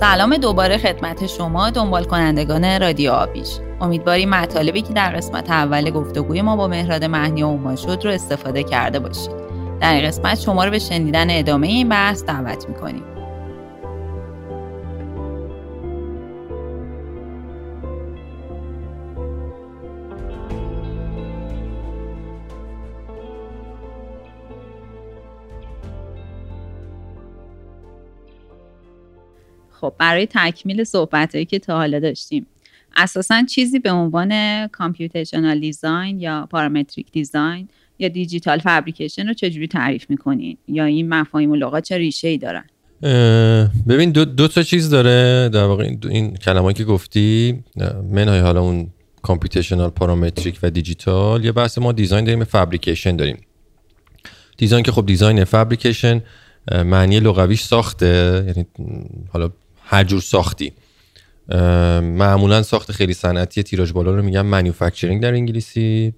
سلام دوباره خدمت شما دنبال کنندگان رادیو آبیش. امیدواریم مطالبی که در قسمت اول گفتگوی ما با مهراد مهنی و شد رو استفاده کرده باشید. در این قسمت شما رو به شنیدن ادامه این بحث دعوت می‌کنیم. برای تکمیل صحبت که تا حالا داشتیم. اساسا چیزی به عنوان computational design یا parametric design یا digital fabrication رو چجوری تعریف می‌کنین؟ یا این مفاهیم و لغات چه ریشه ای دارن ببین دو, دو تا چیز داره. در واقع این کلمه‌ای که گفتی منهای حالا اون computational parametric و دیجیتال یه بحث ما design داریم fabrication داریم. design که خب design fabrication معنی لغویش ساخته یعنی حالا هر جور ساختی. معمولا ساخت خیلی صنعتی تیراژ بالا رو میگن manufacturing در انگلیسی.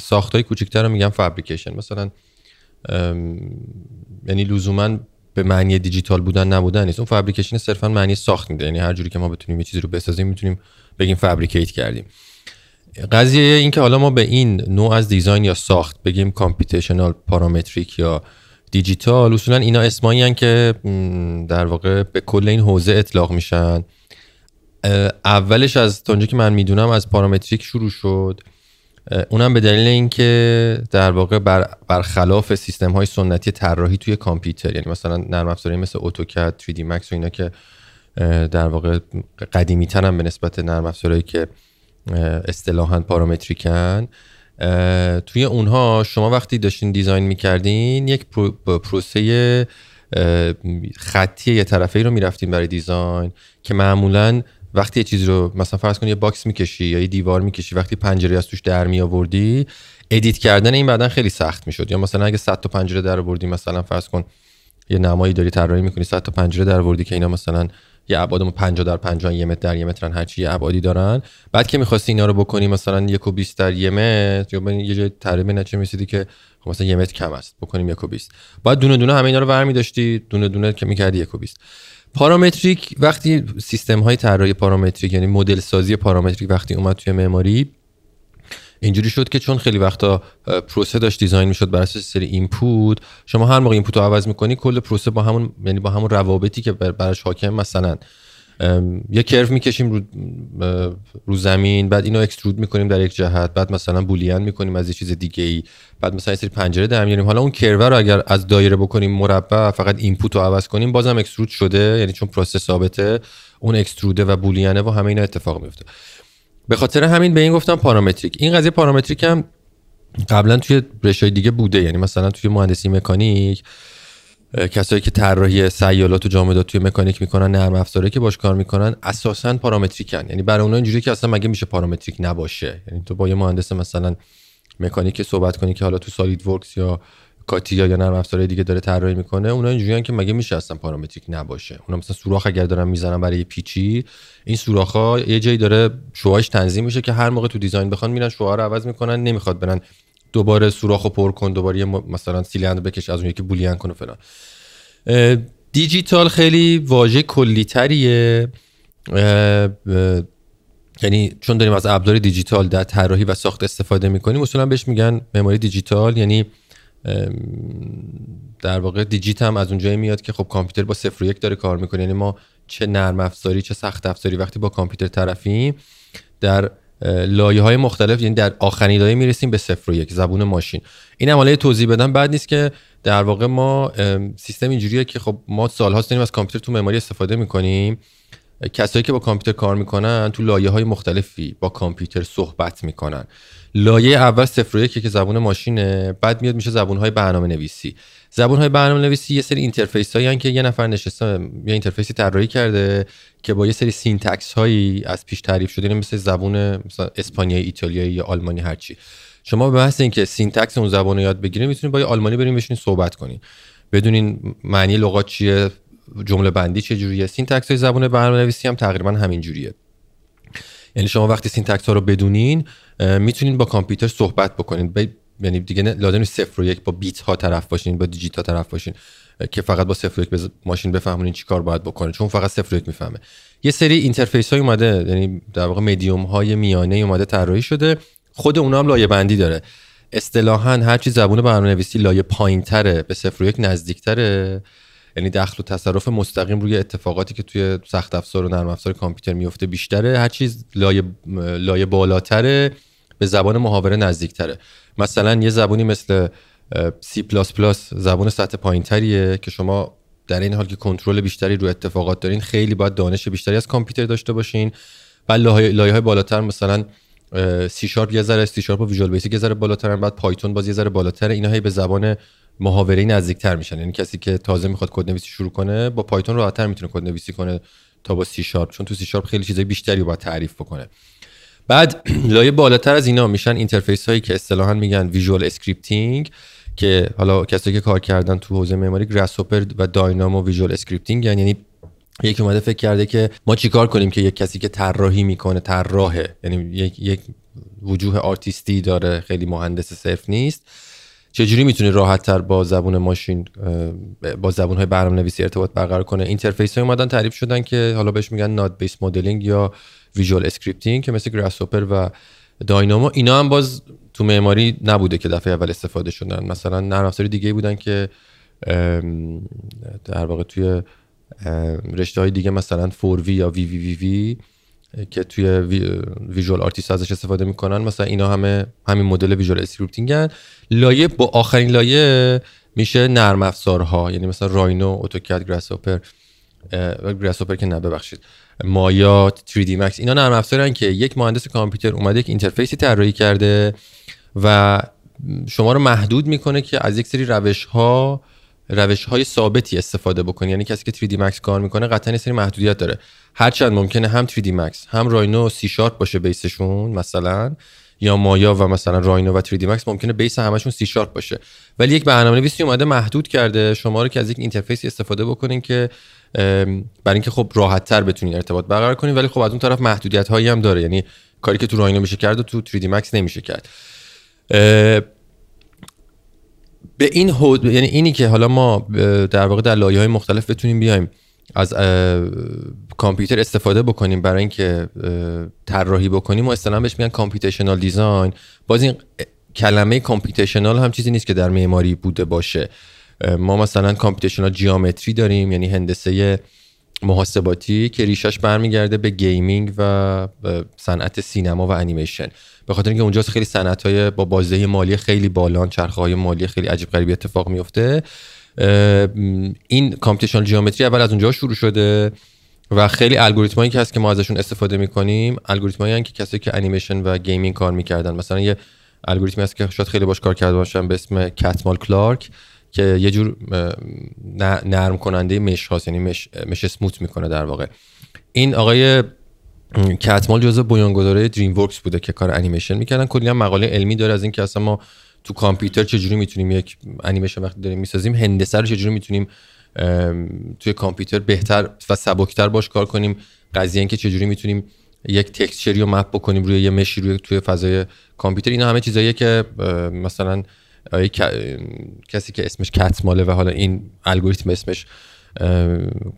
ساخت های کوچکتر رو میگن fabrication مثلا یعنی لزوما به معنی دیجیتال بودن نبودن نیست. اون fabrication صرفا معنی ساخت میده. یعنی هر جوری که ما بتونیم یه چیزی رو بسازیم می‌تونیم بگیم fabricate کردیم. قضیه این که حالا ما به این نوع از design یا ساخت بگیم computational parametric یا دیجیتال. اصولا اینا اسمایی که در واقع به کل این حوزه اطلاق میشن. اولش از تا که من می‌دونم از پارامتریک شروع شد. اونم به دلیل اینکه در واقع بر برخلاف سیستم های سنتی طراحی توی کامپیوتر یعنی مثلا نرم افزاری مثل اتوکد 3D Max و اینا که در واقع قدیمی ترن به نسبت نرم افزارهایی که اصطلاحا پارامتریکن. توی اونها شما وقتی داشتین design می‌کردین یک پروسه خطی یه طرفه رو می‌رفتین برای design که معمولا وقتی یه چیزی رو مثلا فرض کن یه box می‌کشی یا یه دیوار می‌کشی وقتی پنجره از توش در می آوردی edit کردن این بعدا خیلی سخت می‌شد. یا مثلا اگه 100 تا پنجره در آوردی مثلا فرض کن یه نمایی داری طراحی می‌کنی 100 تا پنجره در آوردی که اینا مثلا یه ابعاد 50 در 50 یه متر در یه مترن هر چی ابعادی دارن. بعد که می‌خواستی اینا رو بکنی مثلا یک و 20 در یه متر یا یه جای طراحی نتیجه می‌رسیدی که خب مثلا یه متر کم است بکنیم یک و 20 بعد دونه دونه همه اینا رو برمی داشتی دونه دونه که می‌کردی یک و 20 parametric وقتی سیستم های طراحی parametric یعنی مدل سازی parametric وقتی اومد توی معماری اینجوری شد که چون خیلی وقتا پروسه داشت design می‌شد بر اساس سری input شما هر موقع input رو عوض می‌کنی کل پروسه با همون یعنی با همون روابطی که براش حاکم مثلا یه کرف می‌کشیم رو, رو زمین بعد اینو اکسترود می‌کنیم در یک جهت بعد مثلا بولیان می‌کنیم از یه چیز دیگه ای بعد مثلا یه سری پنجره در میاریم حالا اون کرو رو اگر از دایره بکنیم مربع فقط اینپوت رو عوض کنیم بازم اکسترود شده یعنی چون پروسه ثابته اون اکستروده و بولیانه و همه اینا اتفاق میفته به خاطر همین به این گفتم پارامتریک. این قضیه پارامتریک هم قبلا توی رشای دیگه بوده. یعنی مثلا توی مهندسی مکانیک کسایی که طراحی سیالات و جامدات توی مکانیک می‌کنن نرم افزاره که باش کار می‌کنن اساسا پارامتریکن. یعنی برای اونها اینجوری که اصلا مگه میشه پارامتریک نباشه. یعنی تو با یه مهندس مثلا مکانیک صحبت کنی که حالا تو سالید ورکس یا کاتیا یا نرم افزاره دیگه داره طراحی می‌کنه اونا اینجوریان که مگه میشه اصلا پارامتریک نباشه. اونا مثلا سوراخ اگر دارن می‌زنن برای پیچی این سوراخ یه جایی داره شوهاش تنظیم میشه که هر موقع تو دیزاین بخوان میرن شوها رو عوض می‌کنن نمی‌خواد برن دوباره سوراخو پر کن دوباره مثلا سیلندر بکش از اون یکی بولیان کن و فلان. دیجیتال خیلی واژه کلیتریه. یعنی چون داریم از ابزار دیجیتال در طراحی و ساخت استفاده می‌کنیم اصولا بهش میگن مموری دیجیتال یعنی در واقع دیجیت هم از اونجایی میاد که خب کامپیوتر با صفر و یک داره کار می‌کنه. یعنی ما چه نرم افزاری چه سخت افزاری وقتی با کامپیوتر طرفیم در لایه های مختلف یعنی در آخرین لایه می‌رسیم به صفر و یک زبون ماشین. این هم توضیح بدم. بد نیست که در واقع ما سیستم اینجوریه که خب ما سالهاست داریم از کامپیوتر تو معماری استفاده می‌کنیم. کسایی که با کامپیوتر کار می‌کنن تو لایه های مختلفی با کامپیوتر صحبت می‌کنن. لایه اول صفر و که زبون ماشینه بعد میاد میشه زبون های برنامه نویسی زبون های برنامه نویسی یه سری interface هایی که یه نفر نشسته یه interface ی طراحی کرده که با یه سری syntax هایی از پیش تعریف شده یعنی مثل زبون مثلا اسپانیایی ایتالیایی یا آلمانی هرچی شما به بحث اینکه syntax اون زبان رو یاد بگیرید می‌تونید با یه آلمانی بریم بشین صحبت کنین بدونین معنی لغات چیه جمله بندی چه جوریه؟ syntax های زبان برنامه‌نویسی هم تقریبا همین جوریه. یعنی شما وقتی syntax ها رو بدونین می‌تونین با کامپیوتر صحبت بکنین. یعنی دیگه لازم نیست صفر و یک با بیت ها طرف باشین با digit ها طرف باشین که فقط با صفر و یک بز... ماشین بفهمونین چی کار باید بکنه چون فقط صفر و یک می‌فهمه. یه سری interface های اومده یعنی در واقع مدیوم های میانه اومده طراحی شده. خود اونا هم لایه بندی داره. اصطلاحا هر چی زبون برنامه‌نویسی لایه پایینتره به صفر و یک نزدیکتره. یعنی دخل و تصرف مستقیم روی اتفاقاتی که توی سخت افزار و نرم افزار کامپیوتر میفته بیشتره. هر چیز لایه لایه بالاتره به زبان محاوره نزدیکتره. مثلا یه زبونی مثل C++ زبان سطح پایینتریه که شما در این حال که کنترل بیشتری روی اتفاقات دارین خیلی باید دانش بیشتری از کامپیوتر داشته باشین. و لایه های بالاتر مثلا سی شارپ یه ذره سی شارپ و ویژوال بیسیک یه ذره بالاترن. بعد Python باز یه ذره بالاتر. اینا هی به زبان محاوره نزدیکتر میشن. یعنی کسی که تازه می‌خواد کد نویسی شروع کنه با Python راحتتر می‌تونه کد نویسی کنه تا با سی شارپ چون تو سی شارپ خیلی چیزای بیشتری رو باید تعریف بکنه. بعد لایه بالاتر از اینا میشن interface هایی که اصطلاحا میگن visual scripting که حالا کسایی که کار کردن تو حوزه معماری Grasshopper و Dynamo visual scripting یعنی یکی اومده فکر کرده که ما چیکار کنیم که یک کسی که طراحی می‌کنه طراحه. یعنی یک یک وجوه آرتیستی داره خیلی مهندس صرف نیست. چجوری می‌تونه راحت تر با زبون ماشین با زبون های برنامه نویسی ارتباط برقرار کنه interface های اومدن تعریف شدن که حالا بهش میگن node based modeling یا visual scripting که مثل Grasshopper و Dynamo اینا هم باز تو معماری نبوده که دفعه اول استفاده شدن. مثلا نرم افزاری دیگه بودن که در واقع توی رشته های دیگه مثلا وی یا وی وی وی وی که توی visual artist ازش استفاده می‌کنن. مثلا اینا همه همین مدل visual scripting ن. لایه با آخرین لایه میشه نرم افزارها. یعنی مثلا Rhino AutoCAD Grasshopper Grasshopper که نه ببخشید. مایات 3D Max اینا نرم افزارن که یک مهندس کامپیوتر اومده یک interface ی طراحی کرده و شما رو محدود می‌کنه که از یک سری روش ها روش های ثابتی استفاده بکنی. یعنی کسی که 3D Max کار می‌کنه قطعا یه سری محدودیت داره. هرچند ممکنه هم 3D Max هم راینو سی شارپ باشه بیسشون مثلا یا مایا و مثلا راینو و 3D Max ممکنه بیس همشون سی شارپ باشه. ولی یک برنامه نویسی اومده محدود کرده شما رو که از یک interface ی استفاده بکنین که برای اینکه خب راحت تر بتونین ارتباط برقرار کنین ولی خب از اون طرف محدودیت هایی هم داره. یعنی کاری که تو راینو میشه کرد و تو 3D Max نمیشه کرد. به این حد... یعنی اینی که حالا ما در واقع در لایه های مختلف بتونیم بیایم از کامپیوتر استفاده بکنیم برای اینکه طراحی بکنیم. و اصطلاحا بهش میگن کامپیوتیشنال دیزاین. باز این کلمه کامپیوتیشنال هم چیزی نیست که در معماری بوده باشه. ما مثلا computational geometry داریم یعنی هندسه محاسباتی که ریشش برمیگرده به gaming و صنعت سینما و انیمیشن. به خاطر اینکه اونجا خیلی صنعت های با بازده مالی خیلی بالان چرخه های مالی خیلی عجیب غریبی اتفاق میفته این computational geometry اول از اونجا شروع شده و خیلی الگوریتمایی که هست که ما ازشون استفاده می‌کنیم الگوریتمایی که کسایی که انیمیشن و gaming کار می‌کردن. مثلا یه الگوریتمی هست که شاید خیلی باش کار کرده باشن به اسم کتمال کلارک. که یه جور نرم کننده مش هاست یعنی مش, مش اسموت می‌کنه در واقع. این آقای کتمال جزء بنیانگذارای دریم ورکس بوده که کار انیمیشن می‌کردن. کلی هم مقاله علمی داره از اینکه اصلا ما تو کامپیوتر چجوری می‌تونیم یک انیمیشن وقتی داریم می‌سازیم هندسه رو چجوری می‌تونیم توی کامپیوتر بهتر و سبکتر باش کار کنیم. قضیه اینکه چجوری می‌تونیم یک تکسچری رو مپ بکنیم روی یه مشی روی توی فضای کامپیوتر. اینا همه چیزاییه که مثلا کسی که اسمش کتماله و حالا این الگوریتم اسمش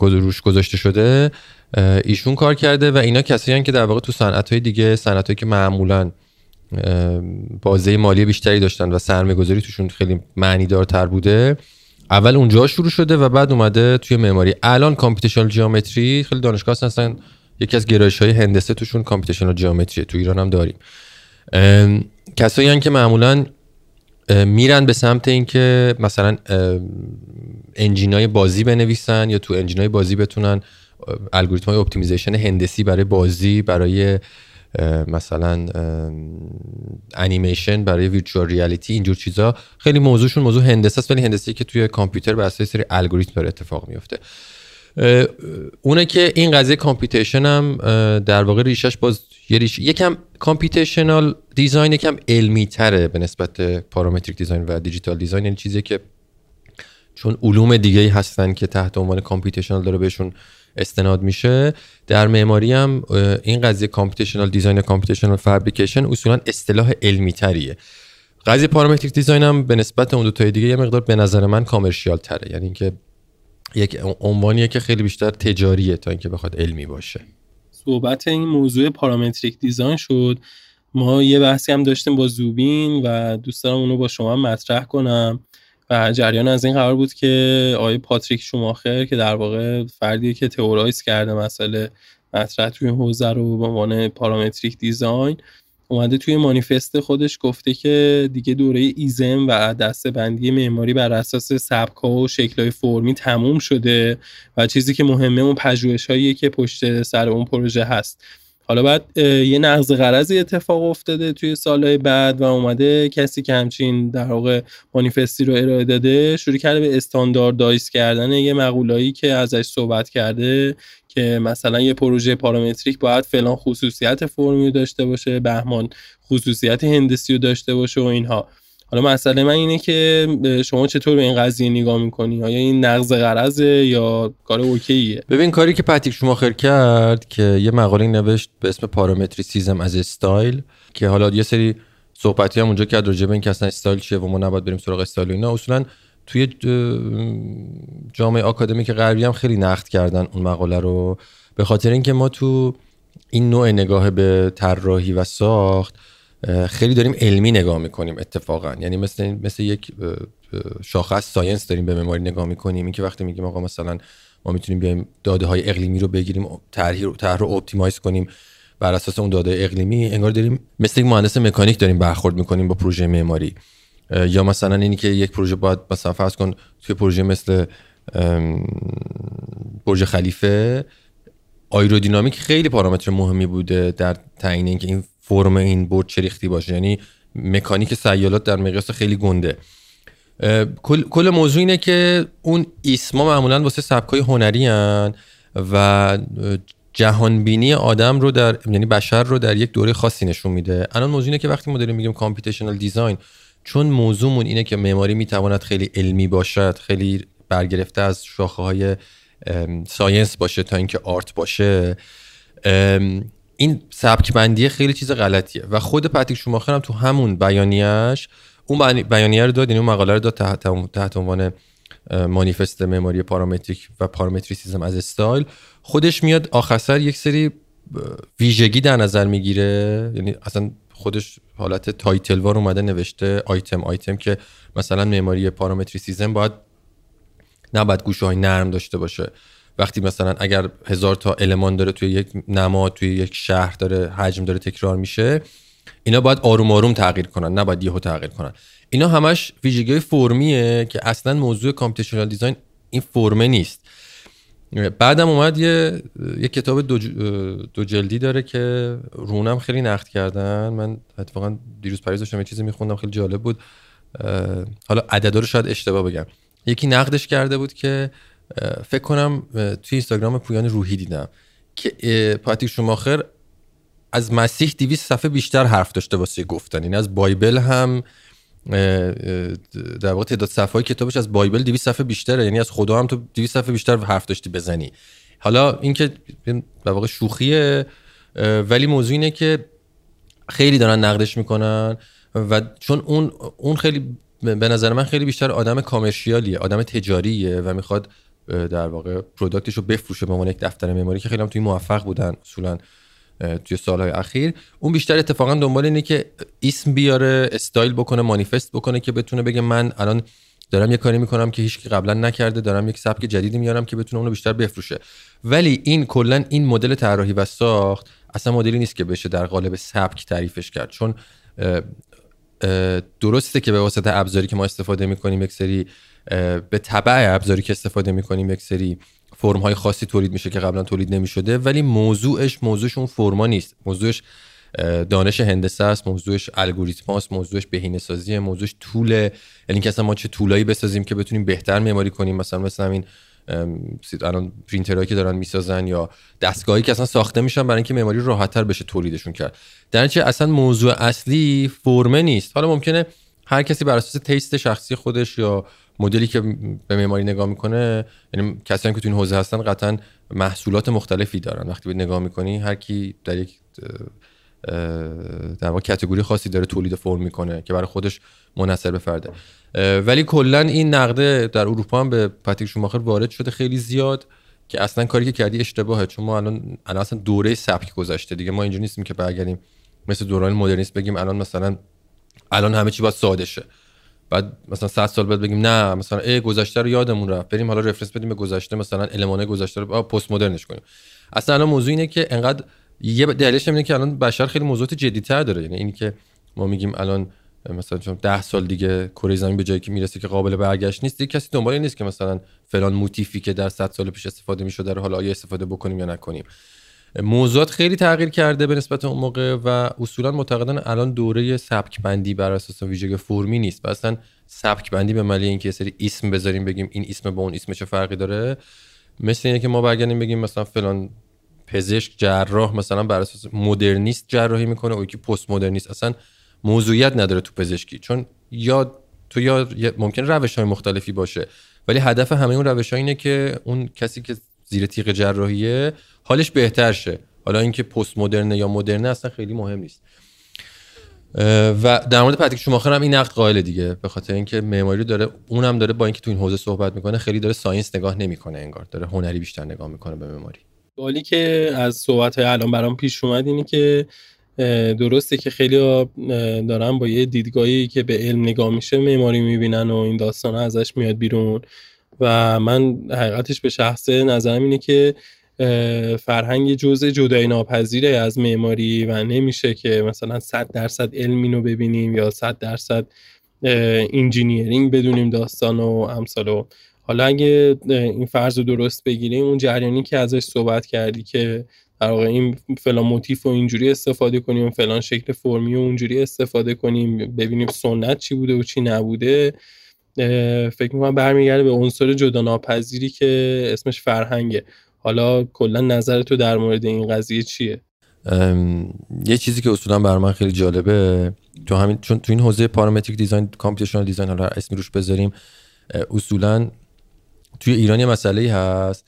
روش گذاشته شده ایشون کار کرده و اینا کسایی که در واقع تو صنعت های دیگه صنعت که معمولا بازه مالی بیشتری داشتن و سرمایه گذاری توشون خیلی معنی دارتر بوده اول اونجا شروع شده و بعد اومده توی معماری. الان کامپیوتیشنال جیومتری خیلی دانشگاه هستن یکی از گرایش های هندسه توشون computational geometry تو ایران هم داریم. کسایی که معمولا میرن به سمت اینکه مثلا engine ای بازی بنویسن یا تو engine ای بازی بتونن الگوریتم های optimization هندسی برای بازی برای مثلا انیمیشن برای virtual reality اینجور چیزا. خیلی موضوعشون موضوع هندسه است ولی هندسی که توی کامپیوتر بر اساس سری الگوریتم داره اتفاق میفته اونه که این قضیه computation هم در واقع ریشش باز یه ریش یکم computational design یکم علمی تره به نسبت parametric design و digital design یعنی چیزی که چون علوم دیگه هستن که تحت عنوان computational داره بهشون استناد میشه. در معماری هم این قضیه computational design و computational fabrication اصولا اصطلاح علمی تریه قضیه parametric design هم به نسبت اون دو تای دیگه یه مقدار به نظر من commercial تره. یعنی اینکه یک عنوانیه که خیلی بیشتر تجاریه تا اینکه بخواد علمی باشه. صحبت این موضوع پارامتریک دیزاین شد. ما یه بحثی هم داشتیم با زوبین و دوست دارم اونو با شما مطرح کنم. و جریان از این قرار بود که آقای پاتریک شوماخر که در واقع فردیه که تئورایز کرده مسئله مطرح توی حوزه رو به عنوان پارامتریک دیزاین اومده توی مانیفست خودش گفته که دیگه دوره ایزم و دسته بندی معماری بر اساس سبک و شکلهای فرمی تموم شده و چیزی که مهمه اون پژوهش که پشت سر اون پروژه هست. حالا بعد یه نقض قرضی اتفاق افتاده توی سالهای بعد و اومده کسی که همچین در واقع مانیفستی رو ارائه داده شروع کرده به استانداردایز کردن یه مقولایی که ازش صحبت کرده که مثلا یه پروژه پارامتریک باید فلان خصوصیت فرمی داشته باشه بهمان خصوصیت هندسی رو داشته باشه و اینها. حالا مسئله من اینه که شما چطور به این قضیه نگاه می‌کنی؟ آیا این نقض غرضه یا کار اوکیه؟ ببین کاری که پاتریک شوماخر کرد که یه مقاله نوشت به اسم parametricism as style که حالا یه سری صحبتی هم اونجا کرد راجع به اینکه اصلا استایل چیه و ما نباید بریم سراغ استایل اینا. اصولا توی جامعه آکادمیک غربی هم خیلی نقد کردن اون مقاله رو. به خاطر اینکه ما تو این نوع نگاه به طراحی و ساخت خیلی داریم علمی نگاه می‌کنیم اتفاقا. یعنی مثل مثل یک شاخه science داریم به معماری نگاه می‌کنیم. اینکه وقتی میگیم آقا مثلا ما می‌تونیم بیایم داده های اقلیمی رو بگیریم طرح رو طرح رو optimize کنیم بر اساس اون داده اقلیمی انگار داریم مثل یک مهندس مکانیک داریم برخورد می‌کنیم با پروژه معماری. یا مثلا اینی که یک پروژه باید مثلا فرض کن توی پروژه مثل برج خلیفه آیرودینامیک خیلی پارامتر مهمی بوده در تعیین اینکه این فرم این برج چه ریختی باشه. یعنی مکانیک سیالات در مقیاس خیلی گنده. کل موضوع اینه که اون ایسما معمولا واسه سبکای هنری هن و جهانبینی آدم رو در یعنی بشر رو در یک دوره خاصی نشون میده. الان موضوع اینه که وقتی ما داریم میگیم کامپیوتیشنال دیزاین چون موضوعمون اینه که معماری می‌تواند خیلی علمی باشد خیلی برگرفته از شاخه های science باشه تا اینکه art باشه این سبک بندی خیلی چیز غلطیه. و خود پاتریک شوماخر هم تو همون بیانیهش اون بیانیه رو داد یعنی اون مقاله رو داد تحت, تحت عنوان مانیفست معماری پارامتریک و parametricism as style. خودش میاد آخر یک سری ویژگی در نظر می‌گیره. یعنی اصلا خودش حالت title وار اومده نوشته آیتم آیتم که مثلا معماری parametricism باید نباید گوشه های نرم داشته باشه. وقتی مثلا اگر هزار تا المان داره توی یک نما توی یک شهر داره حجم داره تکرار میشه اینا باید آروم آروم تغییر کنن نباید یهو تغییر کنن. اینا همش ویژگی فرمیه که اصلا موضوع کامپیوتیشنال دیزاین این فرمه نیست. بعدم اومد یه, یه کتاب دو, دو جلدی داره که رونم خیلی نقد کردن. من اتفاقا دیروز پریز داشتم یه چیزی میخوندم خیلی جالب بود. حالا عددا رو شاید اشتباه بگم. یکی نقدش کرده بود که فکر کنم توی اینستاگرام پویان روحی دیدم که پاتیک شوماخر از مسیح 200 صفحه بیشتر حرف داشته واسه گفتن. این یعنی از بایبل هم در واقع تعداد صفحه کتابش از بایبل 200 صفحه بیشتره. یعنی از خدا هم تو 200 صفحه بیشتر حرف داشتی بزنی. حالا اینکه در واقع شوخیه ولی موضوع اینه که خیلی دارن نقدش می‌کنن و چون اون اون خیلی به نظر من خیلی بیشتر آدم کامرشیالیه آدم تجاریه و می‌خواد در واقع پروداکتش رو بفروشه به عنوان یک دفتر معماری که خیلی هم توی موفق بودن اصولا توی سالهای اخیر. اون بیشتر اتفاقا دنبال اینه که اسم بیاره استایل بکنه مانیفست بکنه که بتونه بگه من الان دارم یه کاری می‌کنم که هیچ قبلا نکرده دارم یک سبک جدیدی میارم که بتونه اونو بیشتر بفروشه. ولی این کلا این مدل طراحی و ساخت اصلا مدلی نیست که بشه در قالب سبک تعریفش کرد. چون درسته که به واسطه ابزاری که ما استفاده می‌کنیم یک سری به تبع ابزاری که استفاده می‌کنیم یک سری فرم های خاصی تولید میشه که قبلا تولید نمی‌شده ولی موضوعش موضوعش اون فرما نیست. موضوعش دانش هندسه است موضوعش الگوریتم است موضوعش بهینه سازی موضوعش طوله یعنی که اصلا ما چه طولایی بسازیم که بتونیم بهتر معماری کنیم. مثلا مثلا این الان پرینترهایی که دارن می‌سازن یا دستگاهی که اصلا ساخته میشن برای اینکه معماری راحتتر بشه تولیدشون کرد. در اصلا موضوع اصلی فرمه نیست. حالا ممکنه هر کسی بر اساس تیست شخصی خودش یا مدلی که به معماری نگاه می‌کنه یعنی کسایی که تو این حوزه هستن قطعا محصولات مختلفی دارن. وقتی به نگاه می‌کنی هر کی در یک در واقع کاتگوری خاصی داره تولید فرم می‌کنه که برای خودش منحصر به فرده. ولی کلا این نقده در اروپا هم به پاتریک شوماخر وارد شده خیلی زیاد که اصلا کاری که کردی اشتباهه. چون ما الان الان اصلا دوره سبک گذشته دیگه. ما اینجا نیستیم که برگردیم مثل دوران مدرنیست بگیم الان مثلا الان همه چی باید ساده شه. بعد مثلا 100 سال بعد بگیم نه مثلا ای گذشته رو یادمون رفت. بریم حالا رفرنس بدیم به گذشته مثلا المان گذشته رو پست مدرنش کنیم. اصلا الان موضوع اینه که انقدر یه دلیلش اینه که الان بشر خیلی موضوعات جدی‌تر داره. یعنی اینی که ما میگیم الان مثلا چون 10 سال دیگه کره زمین به جایی که می‌رسه که قابل برگشت نیست دیگه کسی دنبال نیست که مثلا فلان موتیفی که در 100 سال پیش استفاده می‌شد در حالا آیا استفاده بکنیم یا نکنیم. موضوعات خیلی تغییر کرده به نسبت اون موقع و اصولا معتقدن الان دوره سبک بندی بر اساس ویژگی فرمی نیست. و اصلا سبک بندی به معنی اینکه یه سری اسم بذاریم بگیم این اسم با اون اسم چه فرقی داره مثل اینه که ما برگردیم بگیم مثلا فلان پزشک جراح مثلا بر اساس مدرنیست جراحی می‌کنه او که پست مدرنیست اصلا موضوعیت نداره تو پزشکی چون یا تو یا ممکن روش های مختلفی باشه ولی هدف همه اون روش اینه که اون کسی که زیر تیغ جراحیه حالش بهتر شه حالا اینکه پست مدرنه یا مدرنه اصلا خیلی مهم نیست. و در مورد پتریک شوماخر هم این نقد قائل دیگه. به خاطر اینکه معماری داره اونم داره با اینکه تو این حوزه صحبت می‌کنه خیلی داره ساینس نگاه نمی‌کنه انگار. داره هنری بیشتر نگاه می‌کنه به معماری. بالی که از صحبت های الان برام پیش اومد اینه که درسته که خیلی دارن با یه دیدگاهی که به علم نگاه میشه معماری می‌بینن و این داستان ازش میاد بیرون. و من حقیقتش به شخصه نظرم اینه که فرهنگ جزء جدایی ناپذیره از معماری و نمیشه که مثلا 100 درصد علم اینو ببینیم یا 100 درصد engineering بدونیم داستان و امثالهم. حالا اگه این فرض رو درست بگیریم اون جریانی که ازش صحبت کردی که در واقع این فلان موتیف و اینجوری استفاده کنیم فلان شکل فرمی و اونجوری استفاده کنیم ببینیم سنت چی بوده و چی نبوده. فکر می‌کنم برمیگرده به عنصر جدا ناپذیری که اسمش فرهنگه. حالا کلا نظر تو در مورد این قضیه چیه؟ یه چیزی که اصولا بر من خیلی جالبه تو همین چون تو این حوزه parametric design computational design حالا اسمی روش بذاریم اصولا توی ایران یه مسئله هست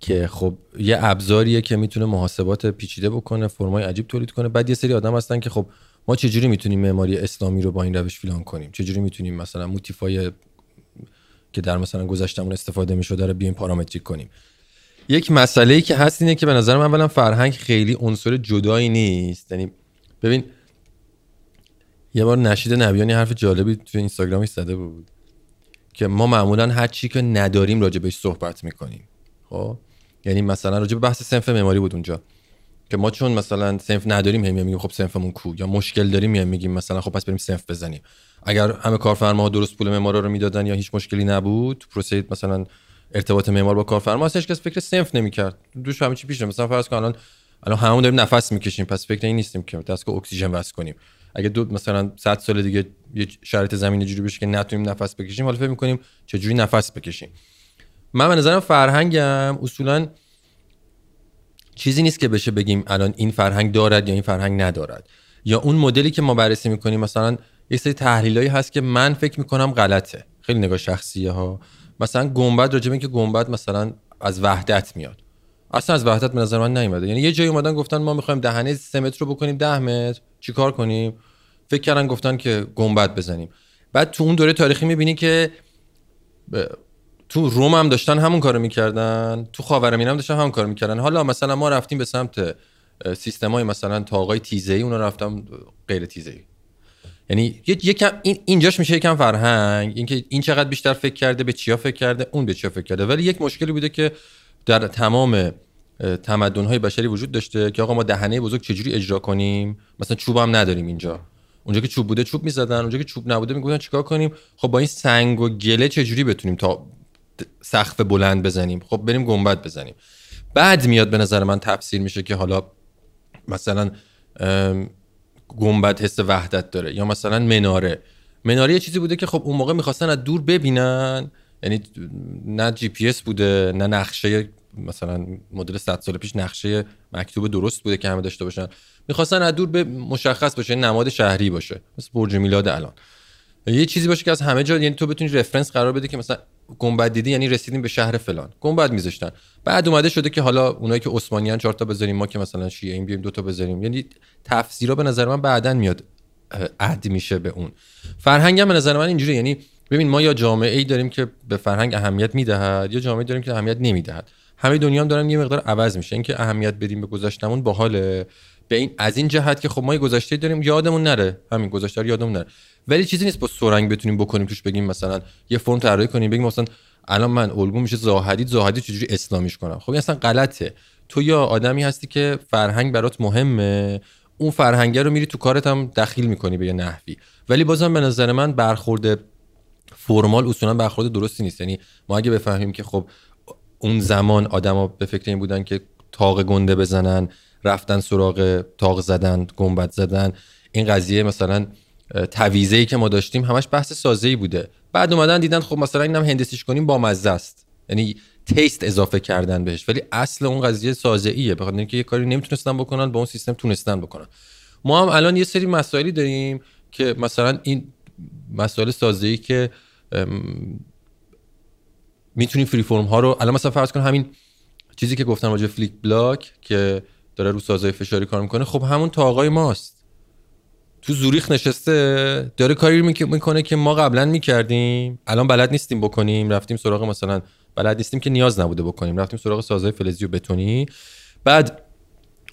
که خب یه ابزاریه که می‌تونه محاسبات پیچیده بکنه فرمای عجیب تولید کنه. بعد یه سری آدم هستن که خب ما چجوری می‌تونیم معماری اسلامی رو با این روش فلان کنیم؟ چجوری می‌تونیم مثلا موتیفای که در مثلا گذشتمون استفاده می‌شده رو بیایم پارامتریک کنیم. یک مسئله ای که هست اینه که به نظر من اولا فرهنگ خیلی عنصر جدایی نیست. یعنی ببین یه بار نشید نبیانی حرف جالبی تو اینستاگرامش زده بود که ما معمولا هر چی که نداریم راجع بهش صحبت می‌کنیم. خب؟ یعنی مثلا راجع به بحث سنف معماری بود اونجا که ما چون مثلا سنف نداریم هم میگیم خب سنفمون کو یا مشکل داریم میگیم مثلا خب پس بریم سنف بزنیم. اگر همه کارفرماها درست پول معمارا رو می‌دادن یا هیچ مشکلی نبود پروسه مثلا ارتباط معمار با کارفرما هستش کس فکر سنف نمی‌کرد. دوش همه چی پیش مثلا فرض کن الان الان همون داریم نفس می‌کشیم. پس فکر این نیستیم که دستگاه اکسیژن وصل کنیم. اگه دو مثلا 100 سال دیگه یه شرایط زمین جوری بشه که نتونیم نفس بکشیم حالا فکر می‌کنیم چجوری نفس بکشیم. من به نظرم فرهنگم اصولا چیزی نیست که بشه بگیم الان این فرهنگ دارد یا این فرهنگ ندارد. یا اون مدلی که ما بررسی می‌کنیم مثلا یه سری تحلیلایی هست که من فکر می‌کنم غلطه. خیلی نگاه شخصیه ها مثلا گنبد راجبه که گنبد مثلا از وحدت میاد. اصلا از وحدت به نظر من نیومده. یعنی یه جایی اومدن گفتن ما می‌خوایم دهنه 3 متر رو بکنیم 10 متر. چیکار کنیم؟ فکر کردن گفتن که گنبد بزنیم. بعد تو اون دوره تاریخی می‌بینی که تو روم هم داشتن همون کارو می‌کردن. تو خاورمیانه هم داشتن همون کارو می‌کردن. حالا مثلا ما رفتیم به سمت سیستمای مثلا تاقای تیزه ای اونا رفتم غیر تیزه ای یعنی یکم این اینجاش میشه یکم فرهنگ اینکه این چقدر بیشتر فکر کرده به چیا فکر کرده اون به چیا فکر کرده. ولی یک مشکلی بوده که در تمام تمدن های بشری وجود داشته که آقا ما دهنه بزرگ چجوری اجرا کنیم؟ مثلا چوب هم نداریم اینجا. اونجا که چوب بوده چوب می‌زدن اونجا که چوب نبوده می‌گفتن چیکار کنیم؟ خب با این سنگ و گله چجوری بتونیم تا سقف بلند بزنیم؟ خب بریم گنبد بزنیم. بعد میاد به نظر من تفسیر میشه که حالا مثلا گنبد حس وحدت داره. یا مثلا مناره. مناره یه چیزی بوده که خب اون موقع می‌خواستن از دور ببینن. یعنی نه جی پی اس بوده نه نقشه مثلا مدل 100 سال پیش نقشه مکتوب درست بوده که همه داشته باشن. می‌خواستن از دور به مشخص باشه نماد شهری باشه. مثل برج میلاد الان. یه چیزی باشه که از همه جا یعنی تو بتونی reference قرار بده که مثلا گنبد دیدی یعنی رسیدیم به شهر فلان. گنبد میذاشتن. بعد اومده شده که حالا اونایی که عثمانیان چهار تا بذاریم ما که مثلا شیعه این بیایم دو تا بذاریم. یعنی تفسیرا به نظر من بعدا میاد عد میشه به اون. فرهنگ هم به نظر من اینجوری یعنی ببین ما یا جامعه ای داریم که به فرهنگ اهمیت می‌دهد یا جامعه داریم که اهمیت نمی‌دهد. همه دنیا هم دارن یه مقدار عوض میشه. اینکه اهمیت بدیم به گذشتمون باحاله. به این از این جهت که خب ما گذشته داریم یادمون نره. همین گذشته یادمون نره. ولی چیزی نیست با سرنگ بتونیم بکنیم توش بگیم مثلا یه فرم طراحی کنیم بگیم مثلا الان من الگو میشه زاهدی زاهدی چجوری اسلامیش کنم؟ خب اصلا غلطه. تو یا آدمی هستی که فرهنگ برات مهمه اون فرهنگه رو میری تو کارت هم دخیل می‌کنی به یه نحوی. ولی بازم به نظر من برخورد فرمال اصولا برخورد درستی نیست. یعنی ما اگه بفهمیم که خب اون زمان آدما به فکر این بودن که تاق گنده بزنن رفتن سراغ تاق زدن گنبد زدن. این قضیه مثلا تویزه ای که ما داشتیم همش بحث سازه بوده. بعد اومدن دیدن خب مثلا اینم هندسیش کنیم با مزه است. یعنی taste اضافه کردن بهش. ولی اصل اون قضیه سازه ایه بخاطر اینکه یه کاری نمی‌تونستن بکنن با اون سیستم تونستن بکنن. ما هم الان یه سری مسائلی داریم که مثلا این مسائل سازه ای که می‌تونیم free form ها رو الان مثلا فرض کن همین چیزی که گفتم راجع فیلیپ بلاک که داره رو سازه فشاری کار می‌کنه. خب همون تاقای ماست. تو زوریخ نشسته داره کاری می‌کنه که ما قبلا می‌کردیم. الان بلد نیستیم بکنیم. رفتیم سراغ مثلا بلد نیستیم که نیاز نبوده بکنیم. رفتیم سراغ سازهای فلزی و بتونی. بعد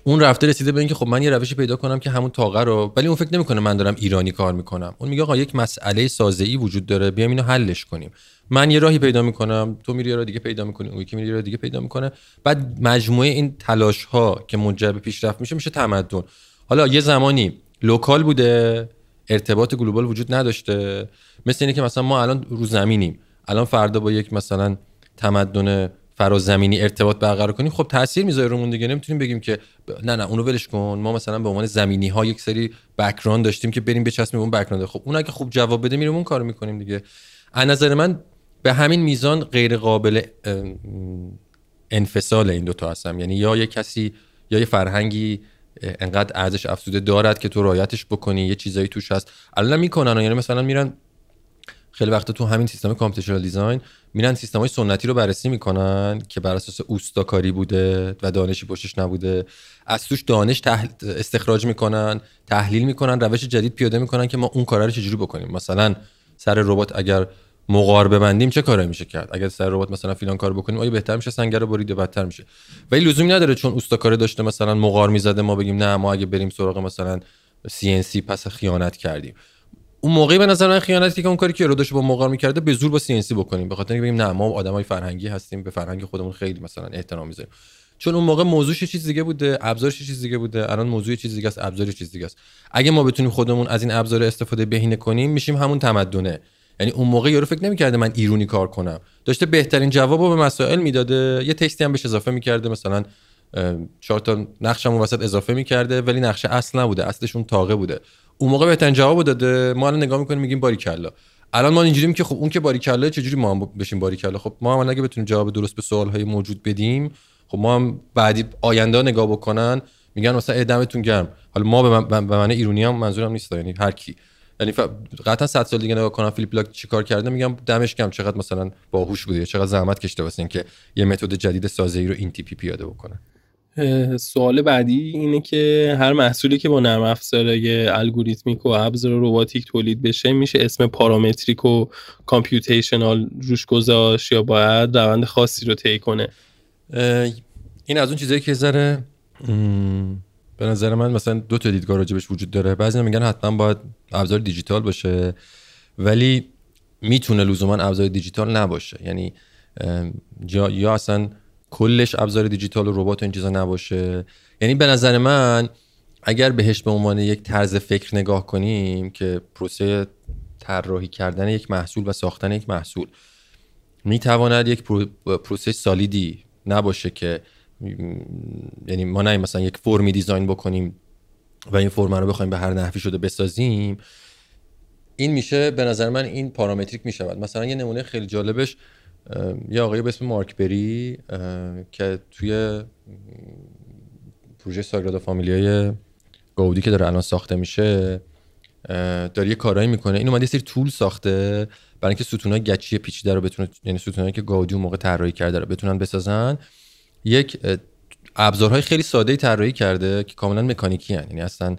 اون رفته رسیده به اینکه خب من یه روشی پیدا کنم که همون تاقه رو ولی اون فکر نمی‌کنه من دارم ایرانی کار می‌کنم. اون میگه آقا یک مسئله سازه وجود داره بیام اینو حلش کنیم. من یه راهی پیدا می‌کنم تو میری یه راه دیگه پیدا می‌کنی اون یکی میری یه راه دیگه پیدا می‌کنه. بعد مجموعه این تلاش ها که منجر به پیشرفت میشه میشه تمدن. حالا یه زمانی local بوده ارتباط global وجود نداشته مثل اینه که مثلا ما الان رو زمینیم. الان فردا با یک مثلا تمدن فرازمینی ارتباط برقرار کنیم خب تاثیر می‌ذاره رومون دیگه. نمی‌تونیم بگیم که نه نه اونو ولش کن. ما مثلا به عنوان زمینی ها یک سری background داشتیم که بریم بچسبیم اون background. خب اون اگه خوب جواب بده میریم اون کارو می‌کنیم دیگه. از نظر من به همین میزان غیر قابل انفصال این دوتا هستم. یعنی یا یه کسی یا یه فرهنگی انقدر ارزش افزوده دارد که تو رایتش بکنی یه چیزایی توش هست. الان می‌کنن یعنی مثلا میرن خیلی وقتا تو همین سیستم کامپیوترال دیزاین میرن سیستم های سنتی رو بررسی می‌کنن که بر اساس اوستاکاری بوده و دانشی پشتش نبوده. از توش دانش استخراج می‌کنن تحلیل می‌کنن روش جدید پیاده می‌کنن که ما اون کارا رو چجوری بکنیم. مثلا سر ربات اگر مقار ببندیم چه کاری میشه کرد؟ اگر سر ربات مثلا فیلان کار بکنیم آیا بهتر میشه سنگر رو برید بدتر میشه؟ ولی لزومی نداره چون اوستاکاری داشته مثلا مقار می‌زده ما بگیم نه ما اگه بریم سراغ مثلا CNC پس خیانت کردیم. اون موقعی به نظر من خیانتی که اون کاری که ارودش با مقار می‌کرده به زور با سی بکنیم. به خاطر اینکه بگیم نه ما آدمای فرهنگی هستیم به فرهنگ خودمون خیلی مثلا احترام می‌ذاریم. چون اون موقع موضوعش چیز دیگه بوده ابزارش چیز دیگه بوده. الان موضوع چیز دیگه است ابزار چیز دیگه است. اگه ما بتونیم خودمون از این ابزار استفاده بهینه کنیم میشیم همون تمدنه. یعنی اون موقع یارو فکر نمی‌کرده من ایرونی کار کنم. داشته بهترین جواب به مسائل می‌داده یه تستی هم بهش اضافه می‌کرده. مثلا چهار تا نقشمون وسط اضافه می‌کرده ولی نقشه اصل نبوده اصلش اون تاقه بوده. اون موقع بهترین جواب داده. ما الان نگاه می‌کنیم میگیم باریکلا. الان ما اینجوریم که خب اون که باریکلا چجوری ما هم بشیم باریکلا؟ خب ما هم اگه بتونیم جواب درست به سوال های موجود بدیم خب ما هم بعدی آینده نگاه بکنن. میگن مثلا ا دمتون گرم. حالا ما به من, ایرونی هم منظورم نیست یعنی هر کی. یعنی ف... قطعا 100 سال دیگه نگاه کنم فیلیپ بلاک چیکار کرده میگم دمش گرم چقدر مثلا باهوش بوده چقدر زحمت کشیده واسه اینکه یه متد جدید سازه ای رو این تیپی پیاده بکنه. سوال بعدی اینه که هر محصولی که با نرم افزارهای الگوریتمیک و ابزار روباتیک تولید بشه میشه اسم پارامتریک و computational روش گذاشت یا باید روند خاصی رو طی کنه؟ این از اون چیزایی که ذره به نظر من مثلا دو تا دیدگاه راجبش وجود داره. بعضی میگن حتما باید ابزار دیجیتال باشه ولی می‌تونه لزوما ابزار دیجیتال نباشه. یعنی یا, یا اصلا کلش ابزار دیجیتال و ربات و این چیزا نباشه. یعنی به نظر من اگر بهش به عنوان یک طرز فکر نگاه کنیم که پروسه طراحی کردن یک محصول و ساختن یک محصول می‌تواند یک پروسه سالیدی نباشه که یعنی ما نه مثلا یک فرمی دیزاین بکنیم و این فرم رو بخوایم به هر نحوی شده بسازیم. این میشه به نظر من این پارامتریک می‌شود. مثلا یه نمونه خیلی جالبش یه آقایی به اسم مارک بری که توی پروژه ساگرادا فامیلیای گاودی که داره الان ساخته میشه داره یه کارایی می‌کنه. این اومده یه سری طول ساخته برای اینکه ستونای گچی پیچیده رو بتونه یعنی ستونایی که گاودی موقع طراحی کرده رو بتونن بسازن. یک ابزارهای خیلی ساده طراحی کرده که کاملا مکانیکی هن. یعنی اصلا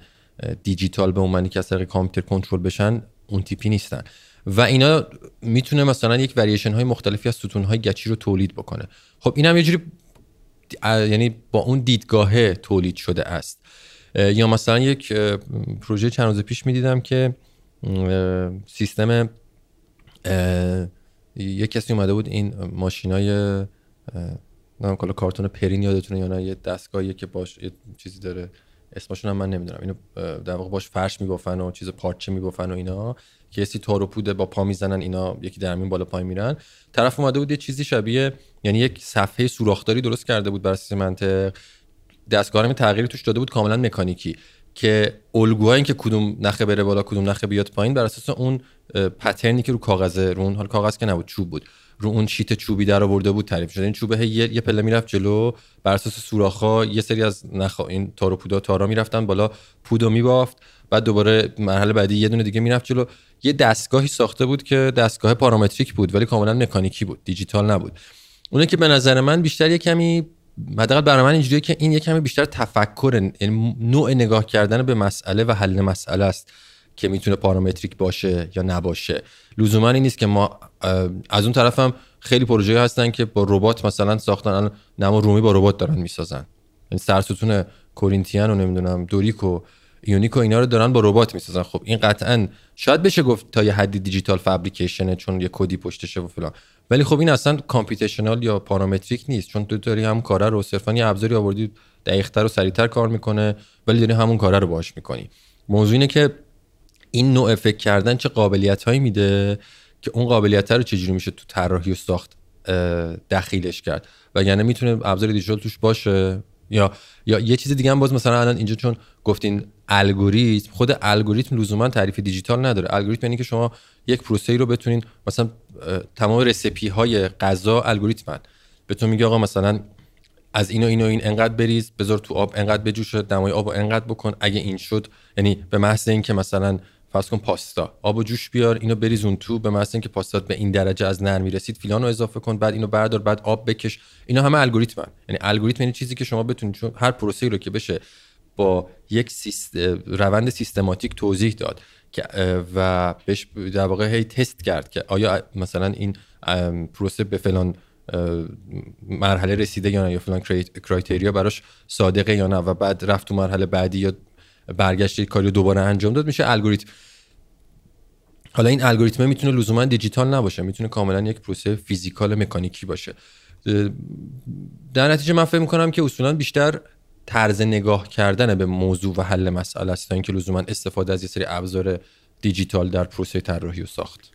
دیجیتال به عنوانی که از طریق کامپیوتر کنترل بشن اون تیپی نیستن. و اینا می‌تونه مثلا یک وریشن های مختلفی از ستون های گچی رو تولید بکنه. خب این هم یه جوری یعنی با اون دیدگاه تولید شده است. یا مثلا یک پروژه چند روز پیش می‌دیدم که سیستم یک کسی اومده بود این ماشینای نه کلا کارتون پرین یادتونه یا نه یه دستگاهیه که باش یه چیزی داره. اسمشون هم من نمی‌دونم. اینو در واقع باش فرش می‌گفتن و چیز پارچه می‌گفتن و اینا. که یه تار و پوده با پا می‌زنن اینا یکی در بالا پای میرن. طرف اومده بود یه چیزی شبیه یعنی یک صفحه سوراخداری درست کرده بود بر اساس منطق. دستگاه تغییری توش داده بود کاملا مکانیکی که الگوهای که کدوم نخه بره بالا کدوم نخه بیاد پایین بر اساس اون پترنی که رو کاغذ رو اون حال کاغذ که نبود چوب بود. رو اون شیت چوبی در آورده بود تعریف شده. این چوبه یه, یه پله می‌رفت جلو بر اساس سوراخ‌ها یه سری از نخ این تار و پودا تارا می‌رفتن بالا پودو میبافت. بعد دوباره مرحله بعدی یه دونه دیگه می‌رفت جلو. یه دستگاهی ساخته بود که دستگاه پارامتریک بود ولی کاملا مکانیکی بود دیجیتال نبود. اونه که به نظر من بیشتر یه کمی حداقل برای من اینجوریه که این یه کمی بیشتر تفکر یعنی نوع نگاه کردن به مسئله و حل مسئله است که می‌تونه پارامتریک باشه یا نباشه. لزوما این نیست که ما از اون طرف هم خیلی پروژه هستن که با ربات مثلا ساختن. نما رومی با ربات دارن می‌سازن. این یعنی سرستون کورینتیان و نمی‌دونم دوریک و یونیک و اینا رو دارن با ربات می‌سازن. خب این قطعا شاید بشه گفت تا یه حدی دیجیتال فابریکیشنه چون یه کدی پشتشه و فلان. ولی خب این اصلا کامپیوتیشنال یا پارامتریک نیست. چون تو داری هم کاره رو صرفا یه ابزاری آوردی دقیقتر و سریعتر کار می‌کنه ولی داری همون کاره رو باهاش می‌کنی. موضوع اینه که این نوع فکر کردن چه قابلیت هایی میده که اون قابلیت رو چجوری میشه تو طراحی و ساخت دخیلش کرد. و یعنی می‌تونه ابزار دیجیتال توش باشه یا یا یه چیز دیگه هم باز مثلا الان اینجا چون گفتین الگوریتم خود الگوریتم لزوما تعریف دیجیتال نداره. الگوریتم یعنی که شما یک پروسه رو بتونین مثلا تمام رسیپی های غذا الگوریتمن. بهتون میگه آقا مثلا از اینو اینو این انقدر بریز بذار تو آب انقدر بجوشه دمای آب انقدر بکن. اگه این شد یعنی به محض اینکه مثلا فرض کن پاستا آب و جوش بیار اینو بریزون تو. به محض اینکه پاستات به این درجه از نرمی رسید فلان رو اضافه کن. بعد اینو بردار بعد آب بکش. اینا همه الگوریتمن. یعنی الگوریتم یعنی چیزی که شما بتونید هر پروسه رو که بشه با یک سیست... روند سیستماتیک توضیح داد که و بهش در واقع هی تست کرد که آیا مثلا این پروسه به فلان مرحله رسیده یا نه یا فلان کرایتریا براش صادقه یا نه و بعد رفت تو مرحله بعدی یا برگشت کاری دوباره انجام داد میشه الگوریتم. حالا این الگوریتم می‌تونه لزوما دیجیتال نباشه می‌تونه کاملا یک پروسه فیزیکال مکانیکی باشه. در نتیجه من فکر می‌کنم که اصولا بیشتر طرز نگاه کردن به موضوع و حل مسئله است تا اینکه لزوما استفاده از یه سری ابزار دیجیتال در پروسه طراحی و ساخت.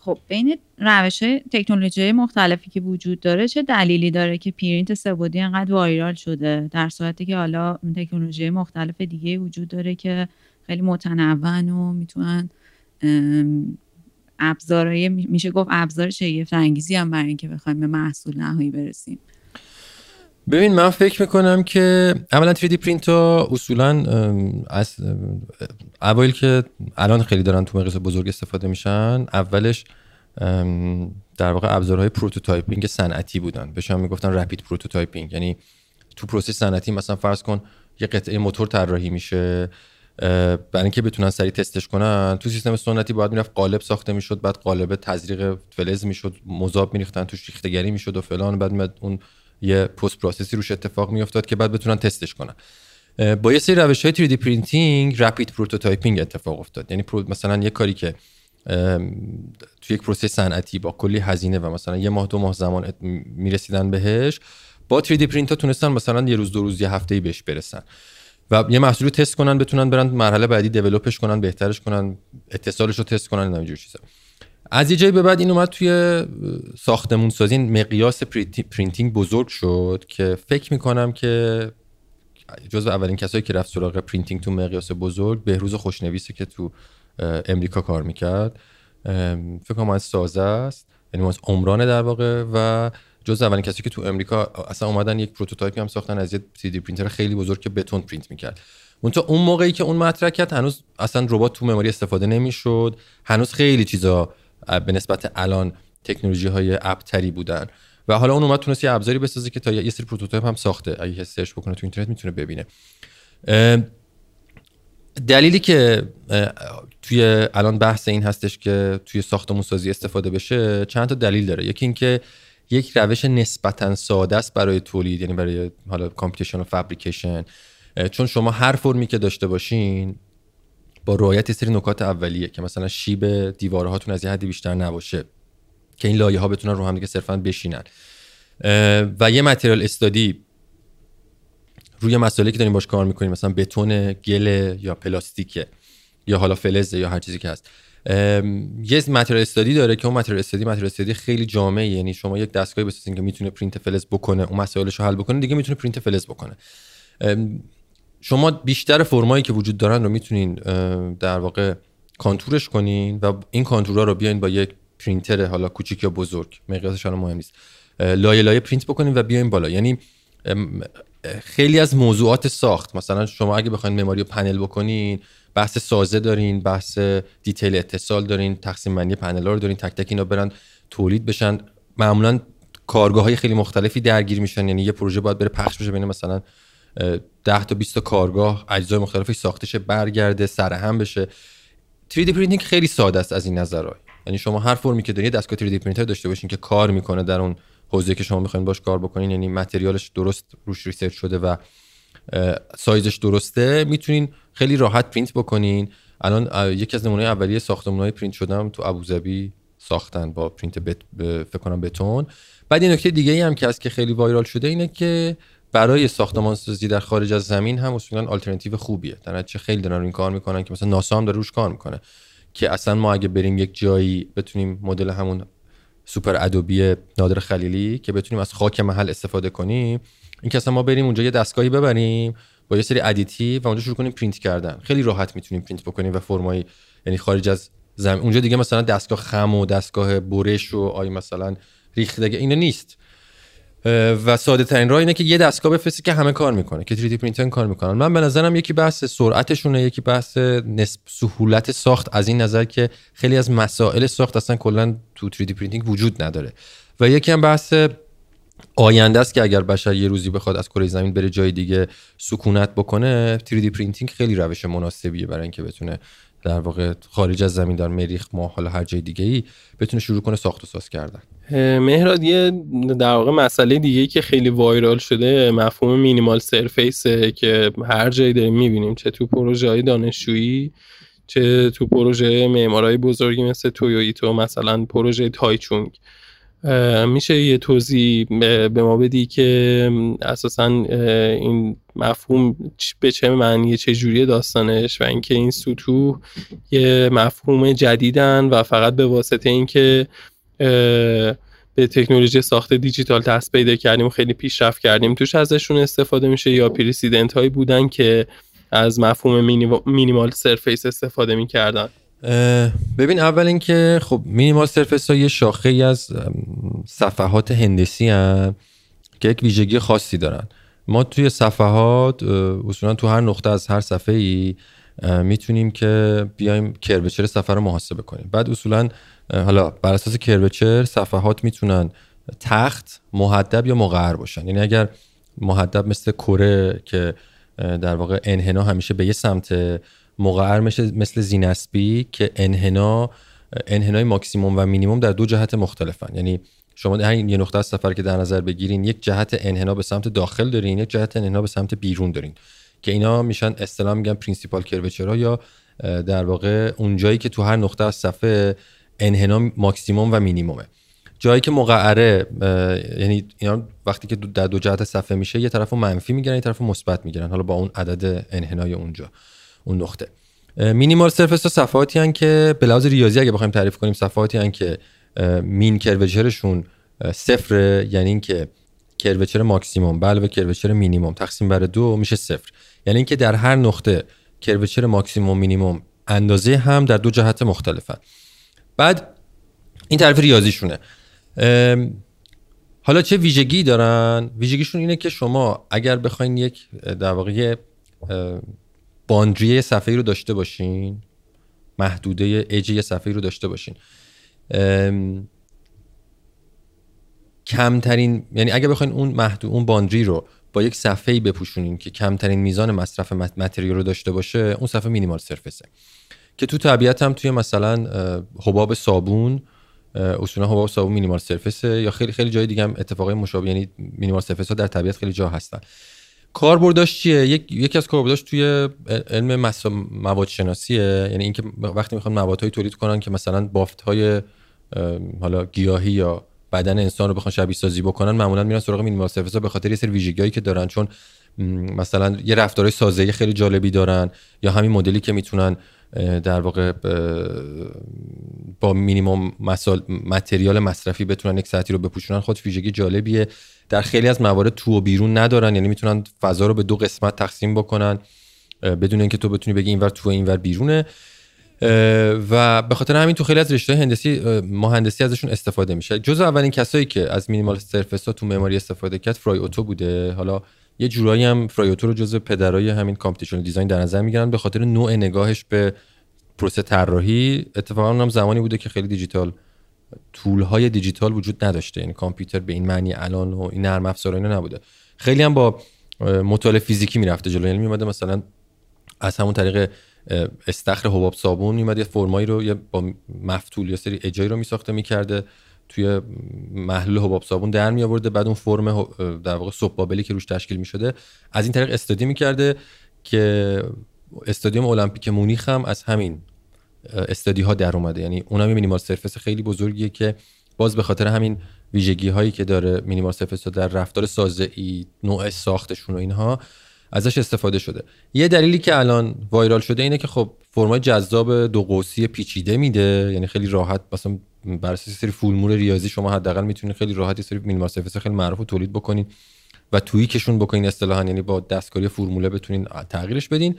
خب بین روش تکنولوژی مختلفی که وجود داره چه دلیلی داره که پرینت سبودی انقدر وایرال شده؟ در صورتی که حالا تکنولوژی مختلف دیگه وجود داره که خیلی متنوع و می‌تونن ابزارهای میشه گفت ابزار شگفت انگیزی هم برای اینکه بخوایم به محصول نهایی برسیم. ببین من فکر می‌کنم که اولا 3D پرینت ها اصولا از اوایل که الان خیلی دارن تو مقیاس بزرگ استفاده میشن اولش در واقع ابزارهای prototyping صنعتی بودن. بهش هم می‌گفتن rapid prototyping یعنی تو پروسه صنعتی مثلا فرض کن یه قطعه موتور طراحی میشه برای اینکه بتونن سریع تستش کنن. تو سیستم سنتی باید می‌رفت قالب ساخته می‌شد بعد قالب تزریق فلز می‌شد مذاب میریختن توش ریختگری می‌شد و فلان. بعد اون یه post process ی روش اتفاق میافتاد که بعد بتونن تستش کنن. با یه سری روش های 3D printing rapid prototyping اتفاق افتاد. یعنی مثلا یه کاری که توی یک پروسه صنعتی با کلی هزینه و مثلا یه ماه دو ماه زمان می‌رسیدن بهش با 3D پرینت ها تونستن مثلا یه روز دو روز یه هفته بهش برسن. و یه محصول تست کنن بتونن برن مرحله بعدی develop ش کنن بهترش کنن اتصالش رو تست کنن اینجور چیزا. از یه جایی به بعد این اومد توی ساختمون سازی. مقیاس printing بزرگ شد که فکر می‌کنم که جزو اولین کسایی که رفت سراغ printing تو مقیاس بزرگ بهروز خوشنویسه که تو امریکا کار می‌کرد. فکر کنم از سازه است. یعنی از عمران در واقع و جز اولین کسی که تو امریکا اصلا اومدن یک prototype ی هم ساختن از یه 3D پرینتر خیلی بزرگ که بتون پرینت می‌کرد. اون اون موقعی که اون مطرح کرد هنوز اصلا ربات تو معماری استفاده نمی‌شد. هنوز خیلی چیزا به نسبت الان تکنولوژی های عقب‌تری بودن. و حالا اون اومد تونست یه ابزاری بسازه که تا یه سری prototype هم ساخته. اگه search بکنه تو اینترنت می‌تونه ببینه. دلیلی که توی الان بحث این هستش که توی ساختمون سازی استفاده بشه چند تا دلیل داره. یکی اینکه یک روش نسبتا ساده است برای تولید یعنی برای حالا computation و fabrication. چون شما هر فرمی که داشته باشین با رعایت سری نکات اولیه که مثلا شیب دیوارهاتون از یه حدی بیشتر نباشه که این لایه ها بتونن رو هم دیگه صرفا بشینن. و یه material study روی مسئله که داریم باش کار می‌کنیم مثلا بتون گل یا پلاستیکه یا حالا فلزه یا هر چیزی که هست. یه material study داره که اون material study material study خیلی جامعه یعنی شما یک دستگاهی بسازین که می‌تونه پرینت فلز بکنه اون مسائلش رو حل بکنه دیگه می‌تونه پرینت فلز بکنه. شما بیشتر فرمایی که وجود دارن رو می‌تونین در واقع contour ش کنین و این contour ها رو بیاین با یک پرینتر حالا کوچیک یا بزرگ. مقیاسش الان مهم نیست. لایه لایه پرینت بکنین و بیاین بالا. یعنی خیلی از موضوعات ساخت. مثلا شما اگه بخواید معماری رو پنل بکنین بحث سازه دارین بحث detail اتصال دارین تقسیم بندی پنل رو دارین تک تک اینا برن تولید بشن. معمولا کارگاه های خیلی مختلفی درگیر میشن. یعنی یه پروژه باید بره پخش بشه بین مثلا 10 تا 20 تا کارگاه اجزای مختلفی ساخته شه برگرده سرهم بشه. 3D printing خیلی ساده است از این نظرها یعنی شما هر فرمی که دارید دستگاه 3D پرینتر داشته باشین که کار می‌کنه در اون حوزه که شما می‌خواین باش کار بکنین یعنی material ش درست روش research شده و سایزش درسته می‌تونین خیلی راحت پرینت بکنین. الان یکی از نمونه اولیه ساختمان‌های پرینت شدم تو ابوظبی ساختن با پرینت بت... فکر کنم بتون. بعد یه نکته دیگه ای هم که هست که خیلی viral شده اینه که برای ساختمان سازی در خارج از زمین هم اصولا آلترناتیو خوبیه. research خیلی دارن این کار می‌کنن که مثلا ناسا هم داره روش کار می‌کنه که اصلا ما اگه بریم یک جایی بتونیم مدل همون super adobe نادر خلیلی که بتونیم از خاک محل استفاده کنیم این که اصلا ما بریم اونجا یه دستگاهی ببریم با یه سری additive و اونجا شروع کنیم پرینت کردن. خیلی راحت می‌تونیم پرینت بکنیم و فرمای یعنی خارج از زمین. اونجا دیگه مثلا دستگاه خم و دستگاه برش و آی مثلا ریختگی اینا نیست. و ساده ترین راه اینه که یه دستگاه بفرستی که همه کار می‌کنه که 3D پرینتر کار می‌کنن. من به نظرم یکی بحث سرعتشونه یکی بحث نسب سهولت ساخت. از این نظر که خیلی از مسائل ساخت اصلا کلا تو 3D printing وجود نداره. و یکی هم بحث آینده است که اگر بشر یه روزی بخواد از کره زمین بره جای دیگه سکونت بکنه 3D printing خیلی روش مناسبیه برای اینکه بتونه در واقع خارج از زمین در مریخ ما حالا هر جای دیگه ای بتونه شروع کنه ساخت و ساز کردن. مهراد یه در واقع مسئله دیگه که خیلی وایرال شده مفهوم مینیمال سرفیسه که هر جایی داریم می‌بینیم چه تو پروژه های دانشجویی چه تو پروژه معمارای بزرگی مثل تویویتو مثلا پروژه تایچونگ. میشه یه توضیح به ما بدی که اساسا این مفهوم به چه معنی چه جوری داستانش و اینکه این سطوح یه مفهوم جدیدن و فقط به واسطه اینکه به تکنولوژی ساخت دیجیتال دست پیدا کردیم خیلی پیشرفت کردیم توش ازشون استفاده میشه یا پریسیدنت هایی بودن که از مفهوم مینیمال سرفیس استفاده می‌کردن. ببین اول اینکه خب مینیمال سرفیس ها یه شاخه ای از صفحات هندسی هن که یک ویژگی خاصی دارن. ما توی صفحات اصولا تو هر نقطه از هر صفحه ای می‌تونیم که بیایم کربچر صفحه رو محاسبه کنیم. بعد اصولا حالا بر اساس کربچر صفحات می‌تونن تخت محدب یا مقعر باشن. یعنی اگر محدب مثل کره که در واقع انحنا همیشه به یه سمت مقعر مثل زینسبی که انحنا انحنای ماکسیموم و مینیموم در دو جهت مختلفن. یعنی شما هر یه نقطه از صفحه که در نظر بگیرین یک جهت انحنا به سمت داخل دارین یک جهت انحنا به سمت بیرون دارین. که اینا میشن اصطلاح میگن principal curvature ا یا در واقع اون جایی که تو هر نقطه از صفحه انحنا ماکسیموم و مینیمومه. جایی که مقعره یعنی اینا وقتی که در دو جهت صفحه میشه یه طرف منفی می‌گیرن یه طرف مثبت می‌گیرن. حالا با اون عدد انحنای اونجا. اون نقطه. minimal surface صفحاتی هن که به لحاظ ریاضی اگه بخوایم تعریف کنیم صفحاتی هن که mean curvature شون صفر یعنی اینکه curvature ماکسیموم. به علاوه curvature مینیموم. تقسیم بر دو میشه صفر. یعنی اینکه در هر نقطه curvature ماکسیموم مینیموم اندازه هم در دو جهت مختلفن. بعد این تعریف ریاضیشونه. حالا چه ویژگی دارن؟ ویژگیشون اینه که شما اگر بخواین یک در واقع boundary صفحه رو داشته باشین. محدوده اج یه صفحه رو داشته باشین. کمترین یعنی اگه بخواین اون محدود اون باندری رو با یک صفحه بپوشونین که کمترین میزان مصرف متریال رو داشته باشه اون صفحه مینیمال سرفسه. که تو طبیعت هم توی مثلا حباب صابون اصولا حباب صابون مینیمال سرفسه یا خیلی خیلی جای دیگه هم اتفاقای مشابه یعنی مینیمال سرفس ها در طبیعت خیلی جا هستن. کاربردش چیه؟ یک یکی از کاربرداش توی علم مواد شناسیه یعنی اینکه وقتی می‌خوان موادهایی تولید کنن که مثلا بافت های حالا گیاهی یا بدن انسان رو بخوان شبیه سازی بکنن معمولا میرن سراغ مینیمال سرفس به خاطر یه سری ویژگیایی که دارن. چون مثلا یه رفتارهای سازه‌ای خیلی جالبی دارن یا همین مدلی که می‌تونن در واقع با مینیمم متریال مصرفی بتونن یک ساعتی رو بپوشونن. خود ویژگی جالبیه. در خیلی از موارد تو و بیرون ندارن. یعنی می‌تونن فضا رو به دو قسمت تقسیم بکنن. بدون اینکه تو بتونی بگی اینور تو اینور بیرونه. و به خاطر همین تو خیلی از رشته هندسی مهندسی ازشون استفاده میشه. جز اولین کسایی که از minimal surface ها تو معماری استفاده کرد فرای اوتو بوده. حالا یه جورایی هم فرای اوتو رو جز پدرای همین computational design در نظر می‌گیرن. به خاطر نوع نگاهش به پروسه طراحی. اتفاقا هم زمانی بوده که خیلی دیجیتال tool های دیجیتال وجود نداشته. یعنی کامپیوتر به این معنی الان و این نرم افزار اینا نبوده. خیلی هم با مطالعه فیزیکی می‌رفته جلو. یعنی میومده مثلا از همون طریق استخر حباب صابون میومد یه فرمایی رو یه با مفتول یا سری اجایی رو میساخته می‌کرده توی محلول حباب صابون در می آورده بعد اون فرم در واقع صبح بابلی که روش تشکیل می شده از این طریق استادی می‌کرده که استادیوم المپیک مونیخ هم از همین استادی ها در اومده. یعنی اونم یه مینیمال سرفس خیلی بزرگیه که باز به خاطر همین ویژگی هایی که داره مینیمال سرفس در رفتار سازه ای نوع ساختشون و اینها ازش استفاده شده. یه دلیلی که الان وایرال شده اینه که خب فرمای جذاب دو قوسی پیچیده میده. یعنی خیلی راحت مثلا بر اساس سری فولمور ریاضی شما حداقل می‌تونید خیلی راحت سری مینیمال سرفس خیلی معروف و تولید بکنید و توییکشون بکنین اصطلاحا. یعنی با دستکاری فرموله بتونین تغییرش بدین.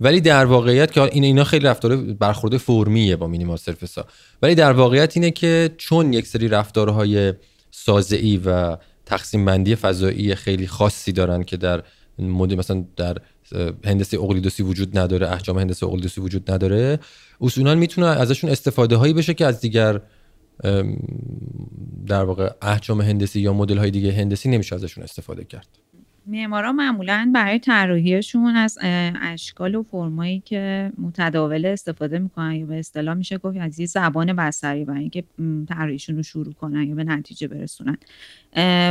ولی در واقعیت که این اینا خیلی رفتار برخورد فرمیه با مینیمال سرفس ها ولی در واقعیت اینه که چون یک سری رفتارهای سازعی و تقسیم بندی فضایی خیلی خاصی دارن که در مدل مثلا در هندسه اقلیدوسی وجود نداره احجام هندسه اقلیدوسی وجود نداره اصولا می‌تونه ازشون استفاده هایی بشه که از دیگر در واقع احجام هندسی یا مدل های دیگه هندسی نمیشه ازشون استفاده کرد. معمارا معمولا برای طراحیشون از اشکال و فرمایی که متداول استفاده می‌کنن یا به اصطلاح میشه گفت از یه زبان بستری برای اینکه طراحیشون رو شروع کنن یا به نتیجه برسونن.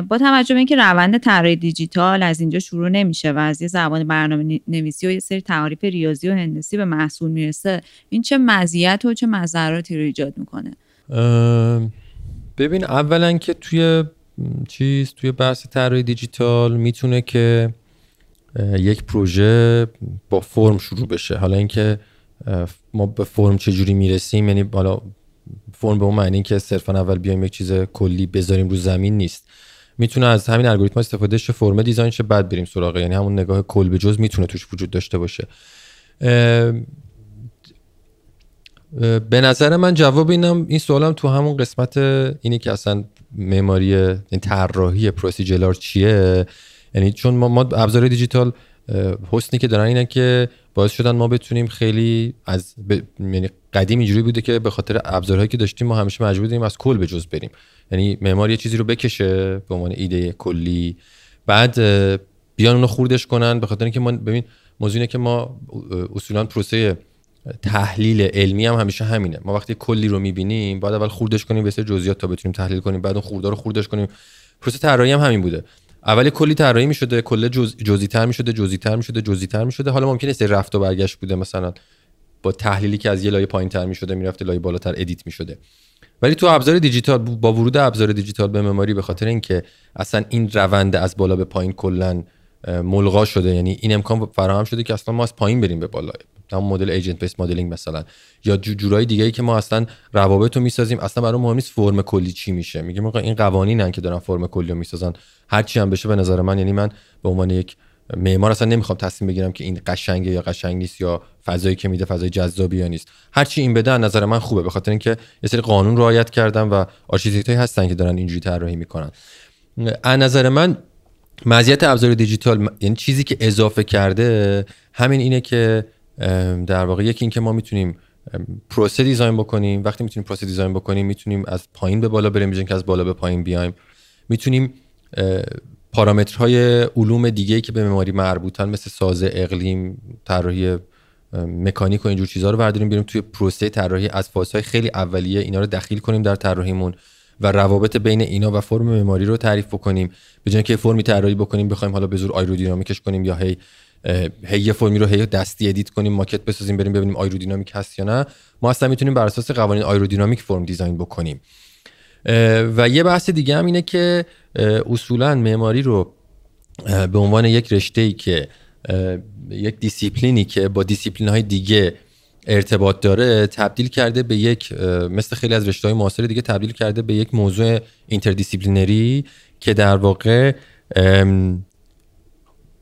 با توجه به اینکه روند طراحی دیجیتال از اینجا شروع نمیشه و از یه زبان برنامه نویسی و یه سری تعریف ریاضی و هندسی به محصول می‌رسه این چه مزیت و چه مضراتی رو ایجاد می‌کنه؟ ببین اولا که توی چیز توی بحث طراحی دیجیتال می‌تونه که یک پروژه با فرم شروع بشه. حالا اینکه ما به فرم چجوری می‌رسیم یعنی حالا فرم به اون معنی که صرفا اول بیایم یک چیز کلی بذاریم رو زمین نیست. می‌تونه از همین الگوریتم استفاده شه فرم دیزاین شه بعد بریم سراغ. یعنی همون نگاه کل به جز می‌تونه توش وجود داشته باشه. به نظر من جواب اینم این سوالم تو همون قسمت اینی که اصلا معماری این طراحی پروسیجرال چیه؟ یعنی چون ما, ما ابزار دیجیتال حسنی که دارن اینه که باعث شدن ما بتونیم خیلی از ب... یعنی قدیم اینجوری بوده که به خاطر ابزارهایی که داشتیم ما همیشه مجبور بودیم از کل به جز بریم. یعنی معمار یه چیزی رو بکشه به عنوان ایده کلی. بعد بیان اونو خوردش کنن به خاطر اینکه ما ببین موضوع اینه که ما اصولا پروسه تحلیل علمی هم همیشه همینه. ما وقتی کلی رو می‌بینیم بعد اول خوردش کنیم به جزئیات تا بتونیم تحلیل کنیم بعد اون خورده رو خوردش کنیم. پروسه طراحی هم همین بوده. اولی کلی طراحی می‌شده کل جز... جزئی تر می‌شده جزئی تر می‌شده جزئی تر می‌شده. حالا ممکنه سری رفت و برگشت بوده مثلا. با تحلیلی که از یه لایه پایین تر می‌شده می‌رفته لایه بالاتر edit می‌شده. ولی تو ابزار دیجیتال با ورود ابزار دیجیتال به معماری به خاطر اینکه اصلا این روند از بالا به پایین کلا ملغا شده یعنی این امکان فراهم شده که اصلا ما از پایین بریم به بالا هم مدل agent based modeling مثلا. یا جورای دیگه ای که ما اصلا روابط رو می‌سازیم اصلا برامون مهم نیست فرم کلی چی میشه. میگیم آقا این قوانینن که دارن فرم کلی رو می‌سازن. هر چی هم بشه به نظر من یعنی من به عنوان یک معمار اصلا نمی‌خوام تصمیم بگیرم که این قشنگه یا قشنگ نیست یا فضایی که میده فضای جذابی یا نیست. هر چی این بده نظر من خوبه به خاطر اینکه یه سری قانون رعایت کردم و آرشیتکتایی هستن که دارن اینجوری طراحی می‌کنن. از نظر من مزیت ابزار دیجیتال یعنی چیزی که اضافه کرده همین اینه که در واقع یکی اینکه ما می‌تونیم پروسه دیزاین بکنیم. وقتی می‌تونیم پروسه دیزاین بکنیم می‌تونیم از پایین به بالا بریم که از بالا به پایین بیایم. می‌تونیم پارامترهای علوم دیگه که به معماری مربوطن مثل سازه اقلیم طراحی مکانیک و اینجور چیزها رو برداریم بریم توی پروسه طراحی از فازهای خیلی اولیه اینا رو دخیل کنیم در طراحیمون و روابط بین اینا و فرم معماری رو تعریف بکنیم. به جای که فرمی طراحی بکنیم بخوایم حالا به زور آیرودینامیکش کنیم یا هی هی یه فرمی رو هی دستی edit کنیم ماکت بسازیم بریم ببینیم آیرودینامیک هست یا نه. ما اصلا می‌تونیم بر اساس قوانین آیرودینامیک فرم design بکنیم. و یه بحث دیگه هم اینه که اصولا معماری رو به عنوان یک رشته ای که یک دیسیپلینی که با دیسیپلین های دیگه ارتباط داره تبدیل کرده به یک مثل خیلی از رشته های معاصر دیگه تبدیل کرده به یک موضوع interdisciplinary که در واقع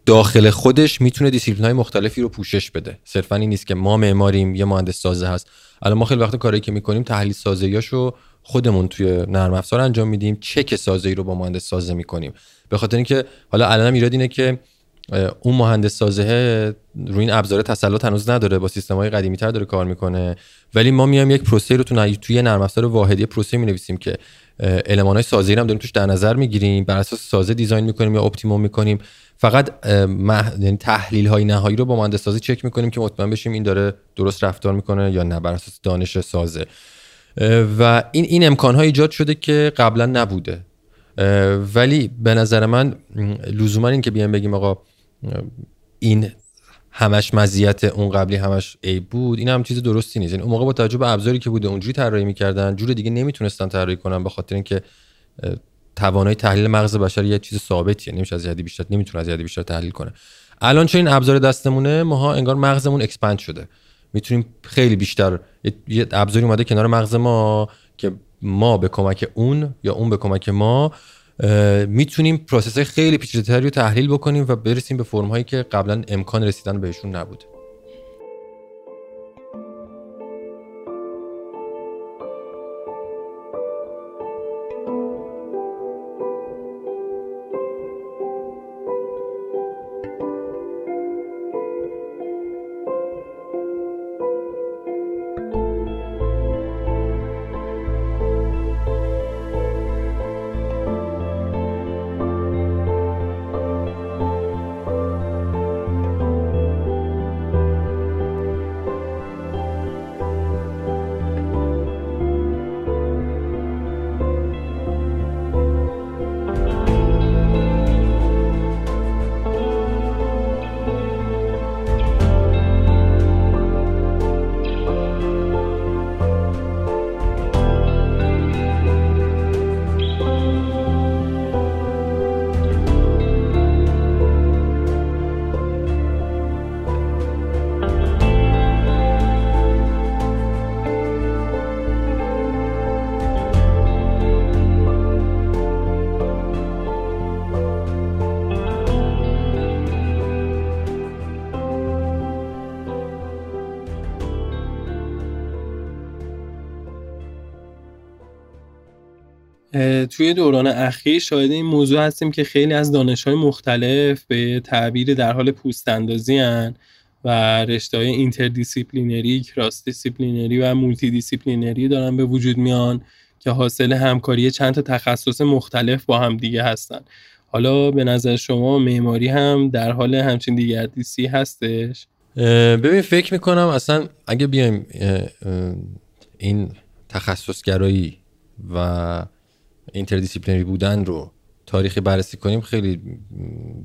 داخل خودش می‌تونه دیسیپلین های مختلفی رو پوشش بده. صرفا این نیست که ما معماریم یه مهندس سازه هست. الان ما خیلی وقت کاری که می‌کنیم تحلیل سازه‌ایاشو خودمون توی نرم افزار انجام میدیم چک سازه‌ای رو با مهندس سازه می‌کنیم. به خاطر اینکه حالا الان ایراد اینه که اون مهندس سازه روی این ابزار تسلط هنوز نداره با سیستم های قدیمی تر داره کار می‌کنه. ولی ما میایم یک پروسه رو تو توی نرم افزار واحدی پروسه می نویسیم که المان های سازه هم داریم توش در نظر می‌گیریم. بر اساس سازه design می‌کنیم یا optimum می‌کنیم. فقط مح... یعنی تحلیل های نهایی رو با مهندس سازه چک می‌کنیم که مطمئن بشیم این داره درست رفتار می‌کنه یا نه بر اساس دانش سازه. و این این امکان ایجاد شده که قبلا نبوده. ولی به نظر من لزوما این که بیایم بگیم آقا این همش مزیت اون قبلی همش عیب بود. این هم چیز درستی نیست. یعنی اون موقع با توجه به ابزاری که بوده اونجوری طراحی می‌کردن جور دیگه نمی‌تونستن طراحی کنن به خاطر اینکه توانای تحلیل مغز بشر یه چیز ثابتیه نمیشه از یه حدی بیشتر نمی‌تونه از یه حدی بیشتر تحلیل کنه. الان چون این ابزار دستمونه؟ ماها انگار مغزمون expand شده. می‌تونیم خیلی بیشتر یه ابزاری اومده کنار مغز ما که ما به کمک اون یا اون به کمک ما می‌تونیم process خیلی پیچیده‌تری رو تحلیل بکنیم و برسیم به فرم هایی که قبلا امکان رسیدن بهشون نبوده. توی دوران اخیر شاهد این موضوع هستیم که خیلی از دانش های مختلف به تعبیر در حال پوست اندازی و رشته های interdisciplinary، cross-disciplinary و multidisciplinary دارن به وجود میان که حاصل همکاری چند تا تخصص مختلف با هم دیگه هستن. حالا به نظر شما معماری هم در حال همچین دگردیسی هستش؟ ببین فکر می‌کنم اصلا اگه بیایم این تخصصگرایی و interdisciplinary بودن رو تاریخی بررسی کنیم خیلی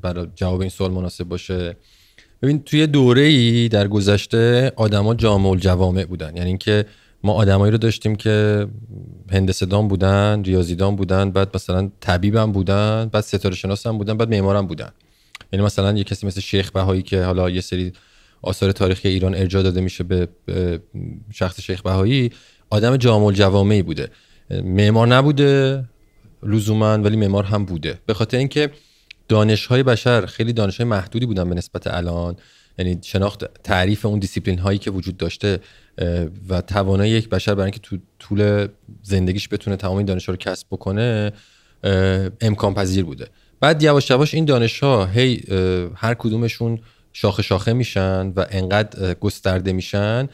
برای جواب این سوال مناسب باشه. ببین توی دوره ای در گذشته آدما جامع الجوامع بودن. یعنی اینکه ما آدمایی رو داشتیم که مهندس بودن ریاضیدان بودن بعد مثلا طبیبم بودن بعد ستاره شناس هم بودن بعد معمارم بودن. یعنی مثلا یه کسی مثل شیخ بهایی که حالا یه سری آثار تاریخی ایران ارجاع داده میشه به شخص شیخ بهایی آدم جامع الجوامعی بوده. معمار نبوده لزوما ولی معمار هم بوده. به خاطر اینکه دانش های بشر خیلی دانش های محدودی بودن به نسبت الان. یعنی شناخت تعریف اون دیسیپلین هایی که وجود داشته و توانایی یک بشر برای اینکه تو طول زندگیش بتونه تمام این دانش ها رو کسب بکنه امکان پذیر بوده. بعد یواش یواش این دانش ها هی هر کدومشون شاخه شاخه میشن و انقدر گسترده میشن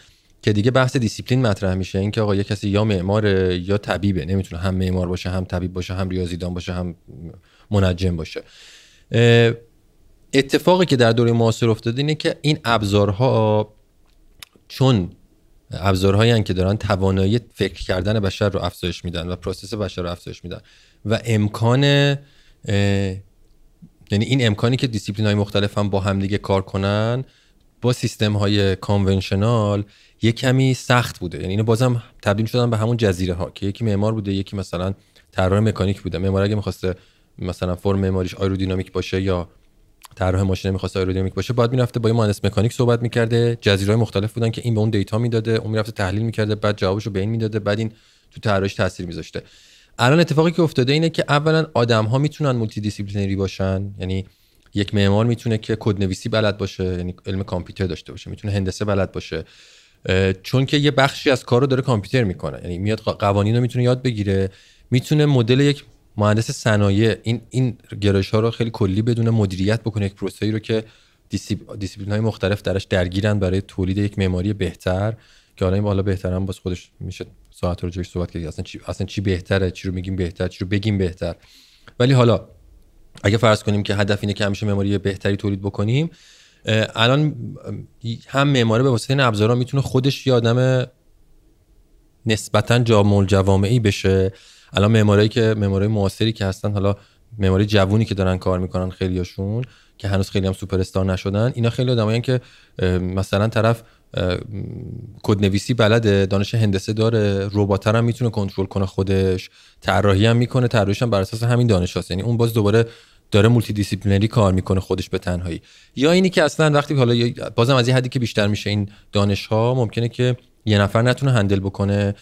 که دیگه بحث دیسیپلین مطرح میشه. اینکه آقا یه کسی یا معمار یا طبیبه. نمی‌تونه هم معمار باشه هم طبیب باشه هم ریاضیدان باشه هم منجم باشه. اتفاقی که در دوره معاصر افتاده اینه که این ابزارها چون ابزارهایی که دارن توانایی فکر کردن بشر رو افزایش میدن و process بشر رو افزایش میدن و امکان یعنی این امکانی که دیسیپلین های مختلف هم با همدیگه کار کنن با سیستم های conventional یه کمی سخت بوده. یعنی اینو بازم تبدیل شدن به همون جزیره ها که یکی معمار بوده یکی مثلا طراح مکانیک بوده. معمار اگه می‌خواسته مثلا فرم معماریش آیرودینامیک باشه یا طراح ماشین می‌خواسته آیرودینامیک باشه باید می‌رفته با یه مهندس مکانیک صحبت می‌کرده. جزیره مختلف بودن که این به اون data می‌داده اون می‌رفته تحلیل می‌کرده بعد جوابشو به این می‌داده بعد این تو طراحیش تاثیر میذاشته. الان اتفاقی که افتاده اینه که اولا آدم ها می‌تونن multidisciplinary باشن. یعنی یک معمار می‌تونه که کد نویسی بلد باشه یعنی علم کامپیوتر داشته باشه می‌تونه هندسه بلد باشه چون که یه بخشی از کار رو داره کامپیوتر می‌کنه. یعنی میاد قوانین رو می‌تونه یاد بگیره می‌تونه مدل یک مهندس صنایع این این گرایش ها رو خیلی کلی بدونه مدیریت بکنه یک پروسه‌ای رو که دیسیپلین های مختلف درش درگیرن برای تولید یک معماری بهتر که حالا این بالا بهترم باز خودش میشه ساعت رو جوش صحبت کردی اصلا چی اصلا چی بهتره چی رو میگیم بهتر چی رو بگیم بهتر. ولی حالا اگه فرض کنیم که هدف اینه که همیشه معماری بهتری تولید بکنیم الان هم معماری به واسطه این ابزارها می‌تونه خودش یه آدم نسبتا جامع جوامعی بشه. الان معمارایی که معمارای معاصری که هستن حالا معماری جوونی که دارن کار می‌کنن خیلیاشون که هنوز خیلی هم سوپر استار نشدن اینا خیلی آدمایی که مثلا طرف کد نویسی بلده دانش هندسه داره ربات هم می‌تونه کنترل کنه خودش طراحی هم می‌کنه طراحیش هم بر اساس همین دانش هست. یعنی اون باز دوباره داره multidisciplinary کار می‌کنه خودش به تنهایی. یا اینی که اصلا وقتی حالا بازم از این حدی که بیشتر میشه این دانش ها ممکنه که یه نفر نتونه handle بکنه.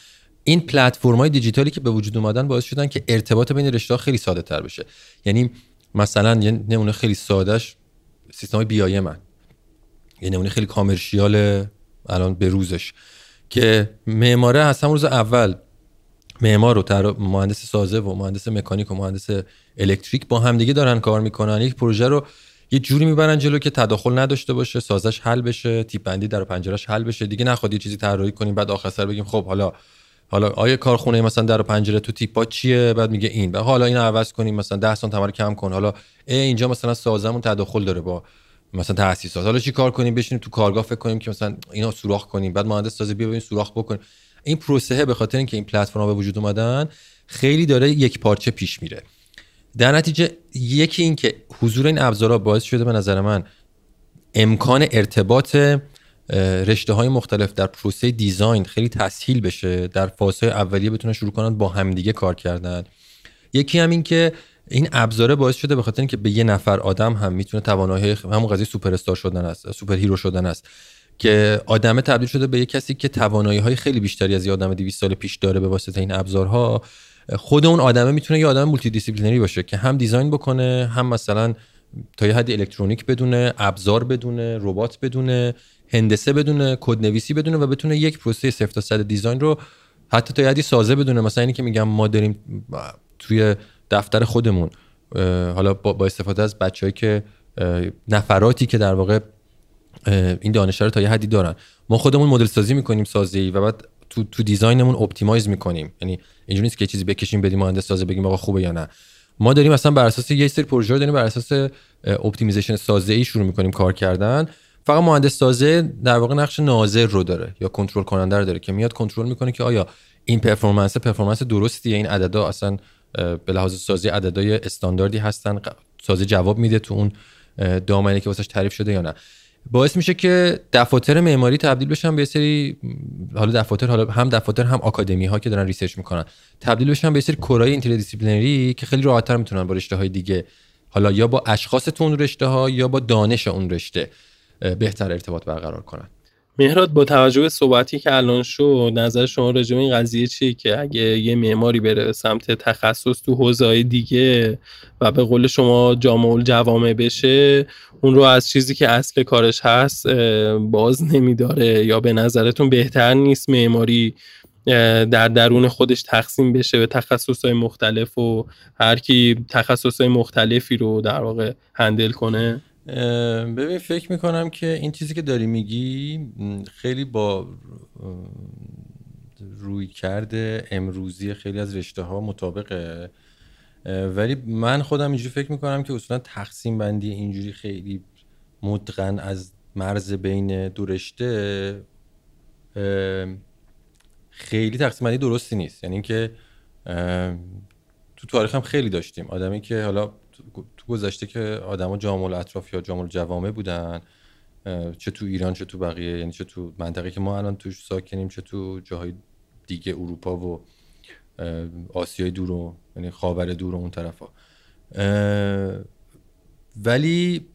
این پلتفرم های دیجیتالی که به وجود اومدن باعث شدن که ارتباط بین رشته خیلی ساده تر بشه. یعنی مثلا یه نمونه خیلی سادهش سیستم بی من یه نمونه خیلی کامرشیال الان به روزش که معماره از روز اول معمار و مهندس سازه و مهندس مکانیک و مهندس الکتریک با همدیگه دارن کار می‌کنن. یک پروژه رو یه جوری می‌برن جلو که تداخل نداشته باشه سازش حل بشه تیپ بندی در پنجرهش حل بشه. دیگه نخواد یه چیزی طراحی کنیم بعد آخر سر بگیم خب حالا حالا آیا کارخونه مثلا در پنجره تو تیپا چیه؟ بعد میگه این. بعد حالا اینو عوض کنیم مثلا 10 سانت رو کم کن. حالا اینجا مثلا سازمون تداخل داره با مثلا تاسیسات حالا چی کار کنیم؟ بشینیم تو کارگاه فکر کنیم که مثلا اینا سوراخ کنیم. بعد مهندس سازی بیا ببین سوراخ بکنیم. این پروسه به خاطر اینکه این پلتفرم به وجود اومدن خیلی داره یک پارچه پیش میره. در نتیجه یکی این که حضور این ابزارها باعث شده به نظر من امکان ارتباط رشته های مختلف در پروسه دیزاین خیلی تسهیل بشه در فاز اولیه بتونن شروع کنن با همدیگه کار کردن. یکی هم این که این ابزاره باعث شده به خاطر اینکه به یه نفر آدم هم می‌تونه توانایی همون قضیه سوپر استار شدن است superhero شدن است که آدمه تبدیل شده به یه کسی که توانایی های خیلی بیشتری از یه آدم 200 سال پیش داره به واسطه این ابزارها. خود اون آدمه می‌تونه یه آدم multidisciplinary باشه که هم design بکنه هم مثلا تا یه حدی الکترونیک بدونه ابزار بدونه ربات بدونه هندسه بدونه کد نویسی بدونه و بتونه یک پروسه صفر تا صد design رو حتی تا یه حدی سازه بدونه. مثلا اینی که میگم ما داریم توی دفتر خودمون حالا با استفاده از بچههایی که نفراتی که در واقع این دانش رو تا یه حدی دارن. ما خودمون مدل سازی می‌کنیم سازی و بعد تو تو design مون optimize می‌کنیم. یعنی اینجوری نیست که چیزی بکشیم بدیم مهندس سازه بگیم آقا خوبه یا نه. ما داریم مثلا بر اساس یه سری پروژه داریم بر اساس optimization سازه ای شروع می‌کنیم کار کردن. فقط مهندس سازه در واقع نقش ناظر رو داره یا کنترل کننده رو داره که میاد کنترل می‌کنه که آیا این performance performance درستیه؟ این عددا اصلا به لحاظ سازه‌ای عددهای استانداردی هستن سازه‌ای جواب میده تو اون دامنه که واسش تعریف شده یا نه. باعث میشه که دفاتر معماری تبدیل بشن به سری حالا دفاتر حالا هم دفاتر هم آکادمی ها که دارن research می‌کنن تبدیل بشن به سری core های interdisciplinary که خیلی راحتتر می‌تونن با رشته های دیگه حالا یا با اشخاص تو اون رشته ها یا با دانش اون رشته بهتر ارتباط برقرار کنن. مهراد با توجه به صحبتی که الان شد نظر شما راجع این قضیه چیه که اگه یه معماری بره سمت تخصص تو حوزه دیگه و به قول شما جامع جوامع بشه اون رو از چیزی که اصل کارش هست باز نمیداره یا به نظرتون بهتر نیست معماری در درون خودش تقسیم بشه به تخصص مختلف و هر کی تخصص مختلفی رو در واقع هندل کنه؟ ببین فکر می‌کنم که این چیزی که داری میگی خیلی با روی کرده امروزی خیلی از رشته ها مطابقه ولی من خودم اینجوری فکر می‌کنم که اصولا تقسیم بندی اینجوری خیلی مدغن از مرز بین دو رشته خیلی تقسیم بندی درستی نیست. یعنی اینکه تو تاریخ هم خیلی داشتیم. آدمی که حالا تو گذشته که آدما جامل اطراف یا جامل جوامع بودن چه تو ایران چه تو بقیه یعنی چه تو منطقه که ما الان توش ساکنیم چه تو جاهای دیگه اروپا و آسیای دور و یعنی خاور دور و اون طرفا. ولی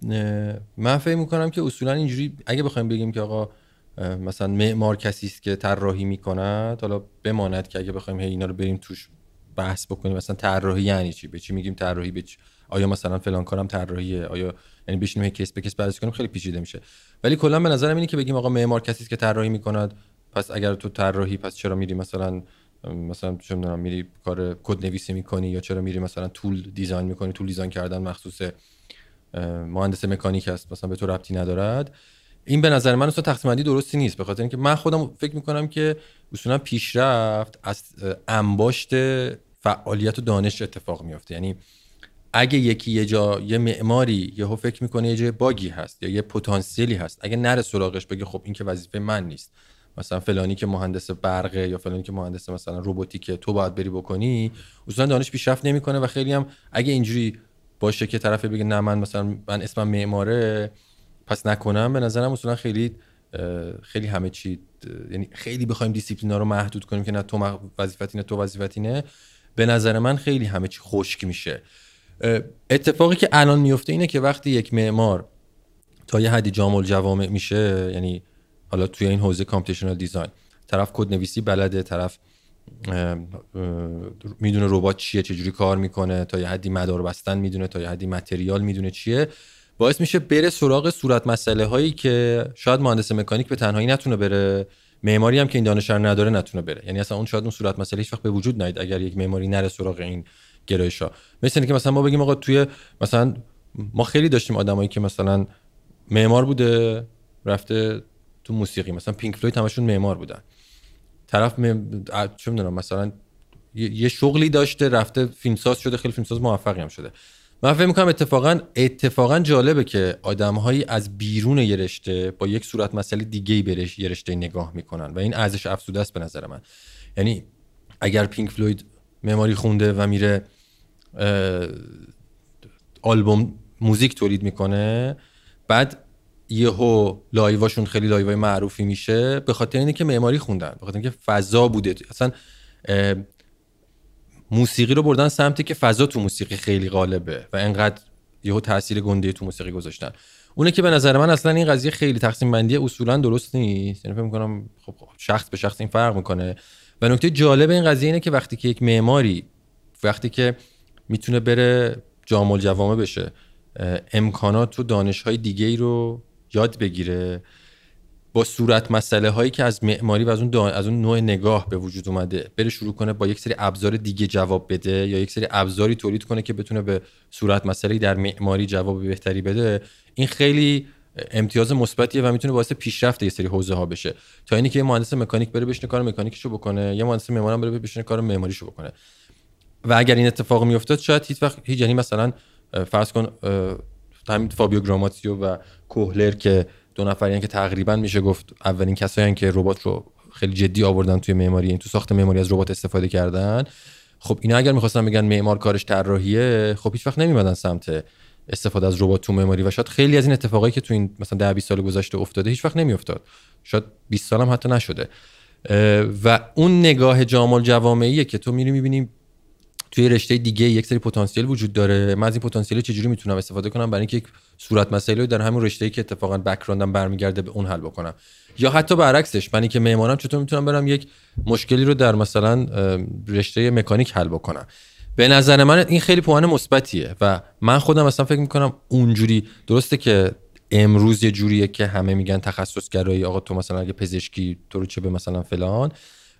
من فکر می‌کنم که اصولا اینجوری اگه بخوایم بگیم که آقا مثلا معمار کسی است که طراحی می‌کند حالا بماند که اگه بخوایم اینا رو بریم توش بحث بکنیم مثلا طراحی یعنی چی؟ به چی میگیم طراحی؟ به آیا مثلا فلان کارم طراحیه؟ آیا یعنی بشینیم case به case بررسی کنیم خیلی پیچیده میشه. ولی کلا به نظرم اینه که بگیم آقا معمار کسی است که طراحی می‌کند پس اگر تو طراحی پس چرا میری مثلا مثلا چه می‌دونم میری کار کد نویسی می‌کنی یا چرا میری مثلا tool design می‌کنی؟ tool design کردن مخصوص مهندس مکانیک هست مثلا به تو ربطی ندارد. این به نظر من اصلا تقسیم بندی درستی نیست. به خاطر اینکه من خودم فکر می‌کنم که اصولا پیشرفت از انباشت فعالیت و دانش اتفاق میفته یعنی اگه یکی یه جا یه معماری یهو فکر می‌کنه یه جای باگی هست یا یه پتانسیلی هست. اگه نره سراغش بگه خب این که وظیفه من نیست. مثلا فلانی که مهندس برقه یا فلانی که مهندس مثلا روباتیکه تو باید بری بکنی اصولا دانش پیشرفت نمی‌کنه و خیلی هم اگه اینجوری باشه که طرف بگه نه من مثلا من اسمم معماره پس نکنم. به نظرم اصولا خیلی خیلی همه چی یعنی خیلی بخوایم دیسیپلینا رو محدود کنیم که نه تو وظیفت نه تو وظیفت نه. به نظر من خیلی همه چی خشک میشه. اتفاقی که الان میفته اینه که وقتی یک معمار تا یه حدی جامع جامع میشه یعنی حالا توی این حوزه computational design طرف کد نویسی بلده طرف می‌دونه ربات چیه چجوری کار می‌کنه تا یه حدی مدار بستن می‌دونه تا یه حدی material می‌دونه چیه. باعث میشه بره سراغ صورت مسئله هایی که شاید مهندس مکانیک به تنهایی نتونه بره معماری هم که این دانش نداره نتونه بره. یعنی اصلا اون شاید اون صورت مسئله هیچ وقت به وجود نیاد اگر یک معماری نره سراغ این گرایش ها مثل که مثلا ما بگیم آقا توی مثلا ما خیلی داشتیم آدمایی که مثلا معمار بوده رفته تو موسیقی. مثلا پینک فلوید همشون معمار بودن. طرف م... چه می‌دونم مثلا یه شغلی داشته رفته فیلمساز شده خیلی فیلمساز موفقی هم شده. من فکر می‌کنم اتفاقا اتفاقا جالبه که آدمهایی از بیرون یه رشته با یک صورت مسئله دیگه به یه رشته نگاه می‌کنن و این ارزش افزوده است به نظر من. یعنی اگر پینک فلوید معماری خونده و میره آلبوم موزیک تولید می‌کنه. بعد یهو live اشون خیلی live ای معروفی میشه به خاطر اینه که معماری خوندن به خاطر اینکه فضا بوده. اصلا موسیقی رو بردن سمتی که فضا تو موسیقی خیلی غالبه و انقدر یهو تاثیر گنده تو موسیقی گذاشتن. اونه که به نظر من اصلا این قضیه خیلی تقسیم بندی اصولا درست نیست. یعنی فکر می‌کنم خب شخص به شخص این فرق می‌کنه. و نکته جالب این قضیه اینه که وقتی که یک معماری وقتی که می‌تونه بره جامل جوامع بشه امکانات و دانش های دیگه ای رو یاد بگیره. با صورت مسئله هایی که از معماری و از اون, از اون نوع نگاه به وجود اومده بره شروع کنه با یک سری ابزار دیگه جواب بده یا یک سری ابزاری تولید کنه که بتونه به صورت مسئله در معماری جواب بهتری بده این خیلی امتیاز مثبتیه و می‌تونه باعث پیشرفت یه سری حوزه ها بشه. تا اینی که یه مهندس مکانیک بره بشینه کار مکانیکشو بکنه یه مهندس معماری بره بشینه کار معماریشو بکنه. و اگر این اتفاق میافتاد شاید هیچ وقت هیچ یعنی مثلا فرض کن همین فابیو گراماتیو و کوهلر که دو نفری که تقریبا میشه گفت اولین کسایی که ربات رو خیلی جدی آوردن توی معماری این یعنی تو ساخت معماری از ربات استفاده کردن. خب اینا اگر می‌خواستن بگن معمار کارش طراحیه خب هیچ وقت نمیمدن سمت استفاده از ربات تو معماری و شاید خیلی از این اتفاقایی که تو این مثلا 10 20 سال گذشته افتاده هیچ وقت نمیافتاد. شاید 20 سال هم حتی نشده. و اون نگاه جامل جوامعیه که تو میری می‌بینی توی رشته دیگه یک سری پتانسیل وجود داره. من از این پتانسیل چجوری می‌تونم استفاده کنم؟ برای اینکه یک صورت مسئله در همون رشته که اتفاقا بک‌گراندم برمیگرده به اون حل بکنم. یا حتی برعکسش من که معمارم چطور می‌تونم برم یک مشکلی رو در مثلا رشته مکانیک حل بکنم؟ به نظر من این خیلی پوان مثبتیه و من خودم اصلا فکر می‌کنم اونجوری درسته که امروز یه جوریه که همه میگن تخصصگرایی آقا تو مثلا اگه پزشکی تو رو چه به مثلا فلان.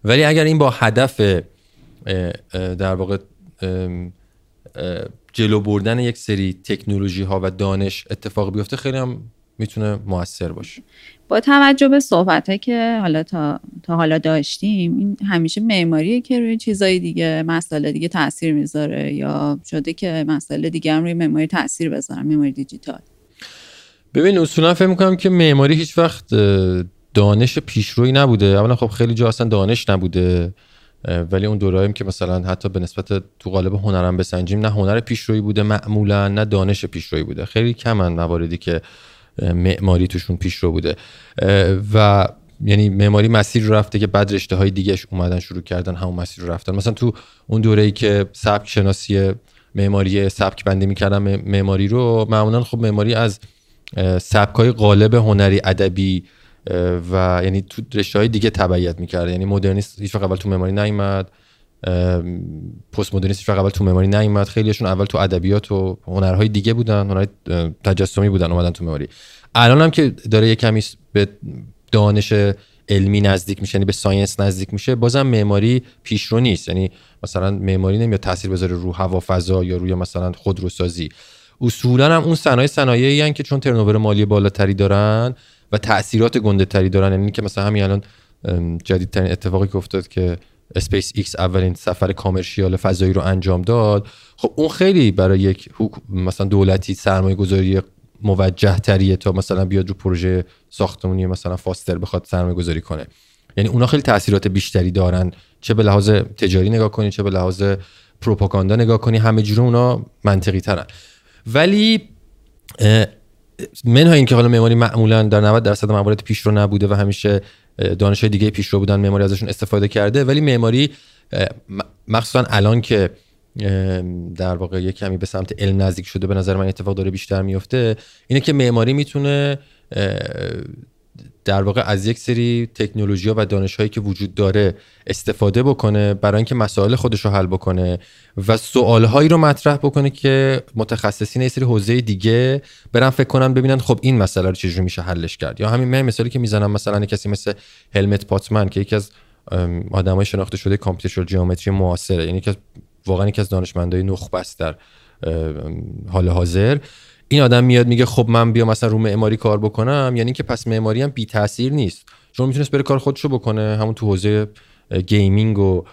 ولی اگر این با هدف در واقع جلو بردن یک سری تکنولوژی ها و دانش اتفاق بیفته خیلی هم می‌تونه موثر باشه. با توجه به صحبت که حالا تا, تا حالا داشتیم این همیشه معماریه که روی چیزای دیگه مسئله دیگه تاثیر می‌ذاره یا شده که مسئله دیگه هم روی معماری تاثیر بذاره معماری دیجیتال؟ ببین اصولا فکر می‌کنم که معماری هیچ وقت دانش پیشروی نبوده. اولا خب خیلی جا اصلا دانش نبوده. ولی اون دوراییم که مثلا حتی به نسبت تو قالب هنرم بسنجیم نه هنر پیشروی بوده معمولا نه دانش پیشروی بوده. خیلی کمن مواردی که معماری توشون پیشرو بوده. و یعنی معماری مسیر رو رفته که بعد رشته های دیگهش اومدن شروع کردن همون مسیر رو رفتن. مثلا تو اون دوره ای که سبک شناسی معماری سبک بندی می‌کردن معماری رو معمولا خب معماری از سبک های غالب هنری ادبی و یعنی تو رشته های دیگه تبعیت می‌کرده یعنی مدرنیست هیچ اول تو معماری نیومد پست مدرنیست هیچ اول تو معماری نیومد. خیلیشون اول تو ادبیات و هنرهای دیگه بودن هنرهای تجسمی بودن اومدن تو معماری. الان هم که داره یه کمی به دانش علمی نزدیک میشه یعنی به science نزدیک میشه بازم معماری پیشرو نیست. یعنی مثلا معماری نمیاد تاثیر بذاره رو هوا فضا یا روی مثلا خودروسازی. اصولا هم اون صنایع صنایعی که چون turnover مالی بالاتری دارن و تاثیرات گنده تری دارن. یعنی که مثلا همین الان جدیدترین اتفاقی که افتاد که اسپیس ایکس اولین سفر commercial فضایی رو انجام داد. خب اون خیلی برای یک مثلا دولتی سرمایه گذاری موجه تریه تا مثلا بیاد رو پروژه ساختمونی مثلا فاستر بخواد سرمایه گذاری کنه. یعنی اونا خیلی تاثیرات بیشتری دارن. چه به لحاظ تجاری نگاه کنی چه به لحاظ پروپاگاندا نگاه کنی همه جوره اونا منطقی ترن. ولی منها اینکه حالا معماری معمولا در 90 درصد موارد پیشرو نبوده و همیشه دانش دیگه پیشرو بودن معماری ازشون استفاده کرده ولی معماری مخصوصا الان که در واقع یک کمی به سمت علم نزدیک شده به نظر من اتفاق داره بیشتر میفته اینه که معماری می‌تونه در واقع از یک سری تکنولوژی و دانش هایی که وجود داره استفاده بکنه برای اینکه مسائل خودش رو حل بکنه و سوال هایی رو مطرح بکنه که متخصصین یه سری حوزه دیگه برن فکر کنن ببینن خب این مسئله رو چجوری میشه حلش کرد. یا همین من مثالی که می‌زنم مثلا کسی مثل هلموت پاتمن که یکی از آدمای شناخته شده computer geometry معاصره. یعنی که واقعا یکی از دانشمندای نخبه در حال حاضر. این آدم میاد میگه خب من بیا مثلا رو معماری کار بکنم یعنی که پس معماری هم بی تاثیر نیست. چون می‌تونست بره کار خودشو بکنه همون تو حوزه gaming و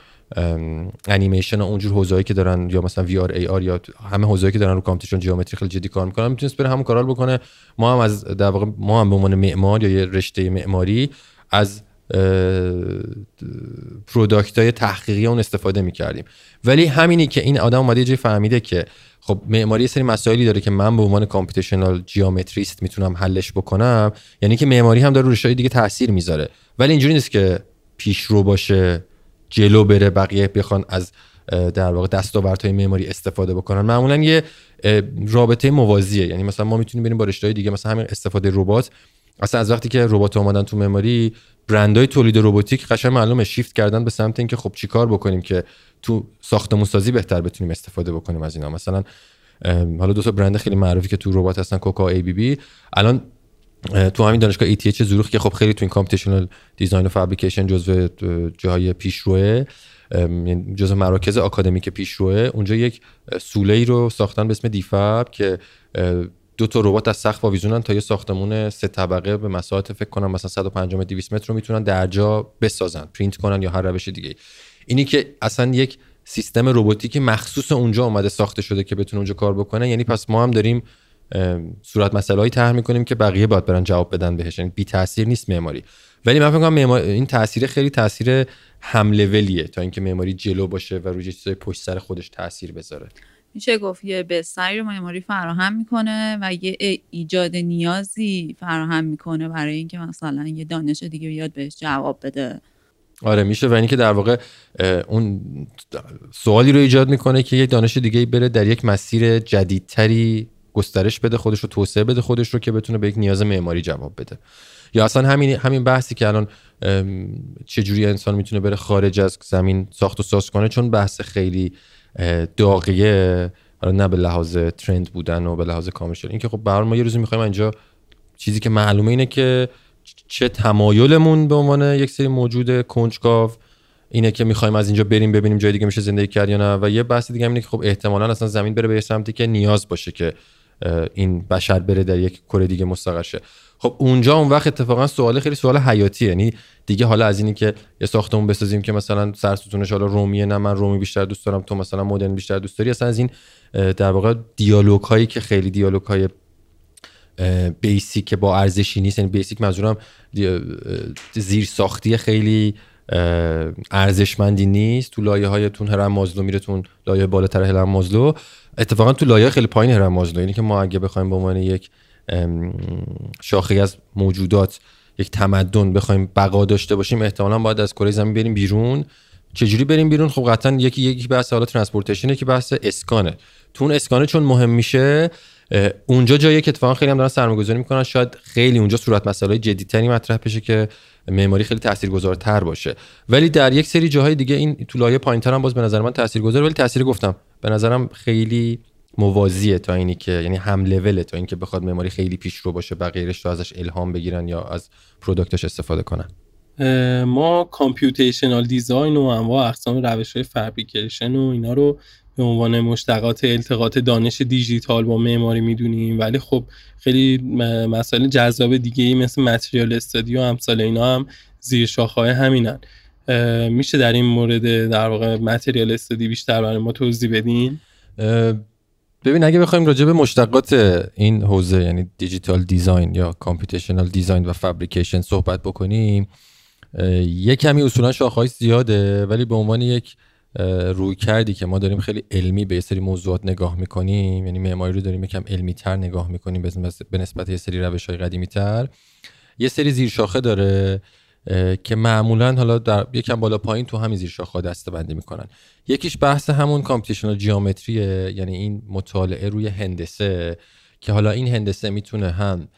انیمیشن و اونجور حوزه‌ای که دارن یا مثلا VR AR یا همه حوزه‌ای که دارن رو computer geometry خیلی جدی کار می‌کنن می‌تونست بره همون کارا بکنه. ما هم از در واقع ما هم به عنوان معمار یا یه رشته معماری از product های تحقیقی اون استفاده می‌کردیم. ولی همینی که این آدم اومده یه فهمیده که خب معماری سری مسائلی داره که من به عنوان computational geometrist می‌تونم حلش بکنم. یعنی که معماری هم داره روش دیگه تاثیر می‌ذاره. ولی اینجوری نیست که پیشرو باشه جلو بره بقیه بخوان از در واقع دستاوردهای معماری استفاده بکنن. معمولا یه رابطه موازیه. یعنی مثلا ما می‌تونیم بریم با رشته دیگه مثلا همین استفاده ربات. اصلا از وقتی که ربات اومدن تو معماری برندهای تولید رباتیک قشنگ معلومه. شیفت کردن به سمت اینکه خب چیکار بکنیم که تو ساختمون سازی بهتر بتونیم استفاده بکنیم از اینا. مثلا حالا دو تا برند خیلی معروفی که تو ربات هستن KUKA ABB الان تو همین دانشگاه ETH زوریخ که خب خیلی تو این computational design و fabrication جزو جای پیشروه یعنی جزو مراکز آکادمیک پیشروه. اونجا یک سوله ای رو ساختن به اسم دیفاب که دو تا ربات از سقف آویزونن تا یه ساختمون سه طبقه به مساحت فکر کنم مثلا 150 200 متر رو می‌تونن در جا بسازن پرینت کنن یا هر روش دیگه اینی که اصلا یک سیستم رباتیکی مخصوص اونجا اومده ساخته شده که بتونه اونجا کار بکنه یعنی پس ما هم داریم صورت مسئله هایی طرح می‌کنیم که بقیه باید برن جواب بدن بهش یعنی بی تاثیر نیست معماری. ولی من فکر کنم این تاثیر خیلی تاثیر هم لولیه تا اینکه معماری جلو باشه و روی چیزای پشت سر خودش تاثیر بذاره. میشه گفت یه بستری رو معماری فراهم می‌کنه و یه ایجاد نیازی فراهم می‌کنه برای اینکه مثلا یه دانش دیگه بیاد بهش جواب بده. آره میشه. و اینکه که در واقع اون سوالی رو ایجاد می‌کنه که یه دانش دیگه بره در یک مسیر جدیدتری گسترش بده خودش رو توسعه بده خودش رو که بتونه به یک نیاز معماری جواب بده. یا اصلا همین همین بحثی که الان چجوری انسان می‌تونه بره خارج از زمین ساخت و ساز کنه چون بحث خیلی داغیه حالا نه به لحاظ ترند بودن و به لحاظ کامرشال اینکه خب به ما یه روزی می‌خوایم اینجا چیزی که معلومه اینه که چه تمایلمون به عنوان یک سری موجود کنجکاو اینه که می‌خوایم از اینجا بریم ببینیم جای دیگه میشه زندگی کرد یا نه. و یه بحث دیگه اینه که خب احتمالا اصلا زمین بره به سمتی که نیاز باشه که این بشر بره در یک کره دیگه مستقر شه. خب اونجا اون وقت اتفاقا سوال خیلی سوال حیاتی یعنی دیگه حالا از اینی که یه ساختمون بسازیم که مثلا سرستونش حالا رومیه نه من رومی بیشتر دوست دارم تو مثلا مدرن بیشتر دوست داری. اصلا از این در واقع دیالوگ هایی که خیلی دیالوگ های بیسیک با ارزشی نیست. یعنی بیسیک منظورم زیر ساختی خیلی ارزشمندی نیست. تو لایه هایتون هرم مازلو میره لایه بالاتر هرم مازلو. اتفاقا تو لایه خیلی پایین هرم مازلو. یعنی که ما اگه بخوایم به عنوان یک شاخه از موجودات یک تمدن بخوایم بقا داشته باشیم احتمالا باید از کره زمین بریم بیرون. چجوری بریم بیرون؟ خب قطعا یکی یکی بحث حالا ترانسپورتیشنه که بحث اسکانه. تو اون اسکانه چون مهم میشه اونجا جایی که اتفاقا خیلی هم دارن سرمایه‌گذاری می‌کنن شاید خیلی اونجا صورت مسائل جدیتری مطرح بشه که معماری خیلی تاثیرگذارتر باشه. ولی در یک سری جاهای دیگه این تو لایه پایینتر هم باز به نظر من تاثیرگذار ولی تاثیر گفتم. به نظرم خیلی موازیه تا اینی که یعنی هم لول تا اینکه بخواد معماری خیلی پیشرو باشه بقیه‌اش رو ازش الهام بگیرن یا از product ش استفاده کنن. ما computational design و انواع اقسام روش های fabrication و اینا رو به عنوان مشتقات التقاط دانش دیجیتال با معماری می‌دونیم. ولی خب خیلی مسائل جذاب دیگه ای مثل material study و امثال اینا هم زیر شاخهای همینن. میشه در این مورد در واقع material study بیشتر برای ما توضیح بدین؟ ببین اگه بخوایم راجع به مشتقات این حوزه یعنی digital design یا computational design و fabrication صحبت بکنیم یه کمی اصولا شاخه‌های زیاده ولی به عنوان یک رویکردی که ما داریم خیلی علمی به یه سری موضوعات نگاه می‌کنیم یعنی معماری رو داریم یکم علمی تر نگاه می‌کنیم به نسبت یه سری روش های قدیمی تر یه سری زیر شاخه داره. که معمولا حالا در یکم بالا پایین تو همین زیر دسته بندی می‌کنن. یکیش بحث همون کامپیوتیشنال جیومتریه یعنی این مطالعه روی هندسه که حالا این هندسه می‌تونه هم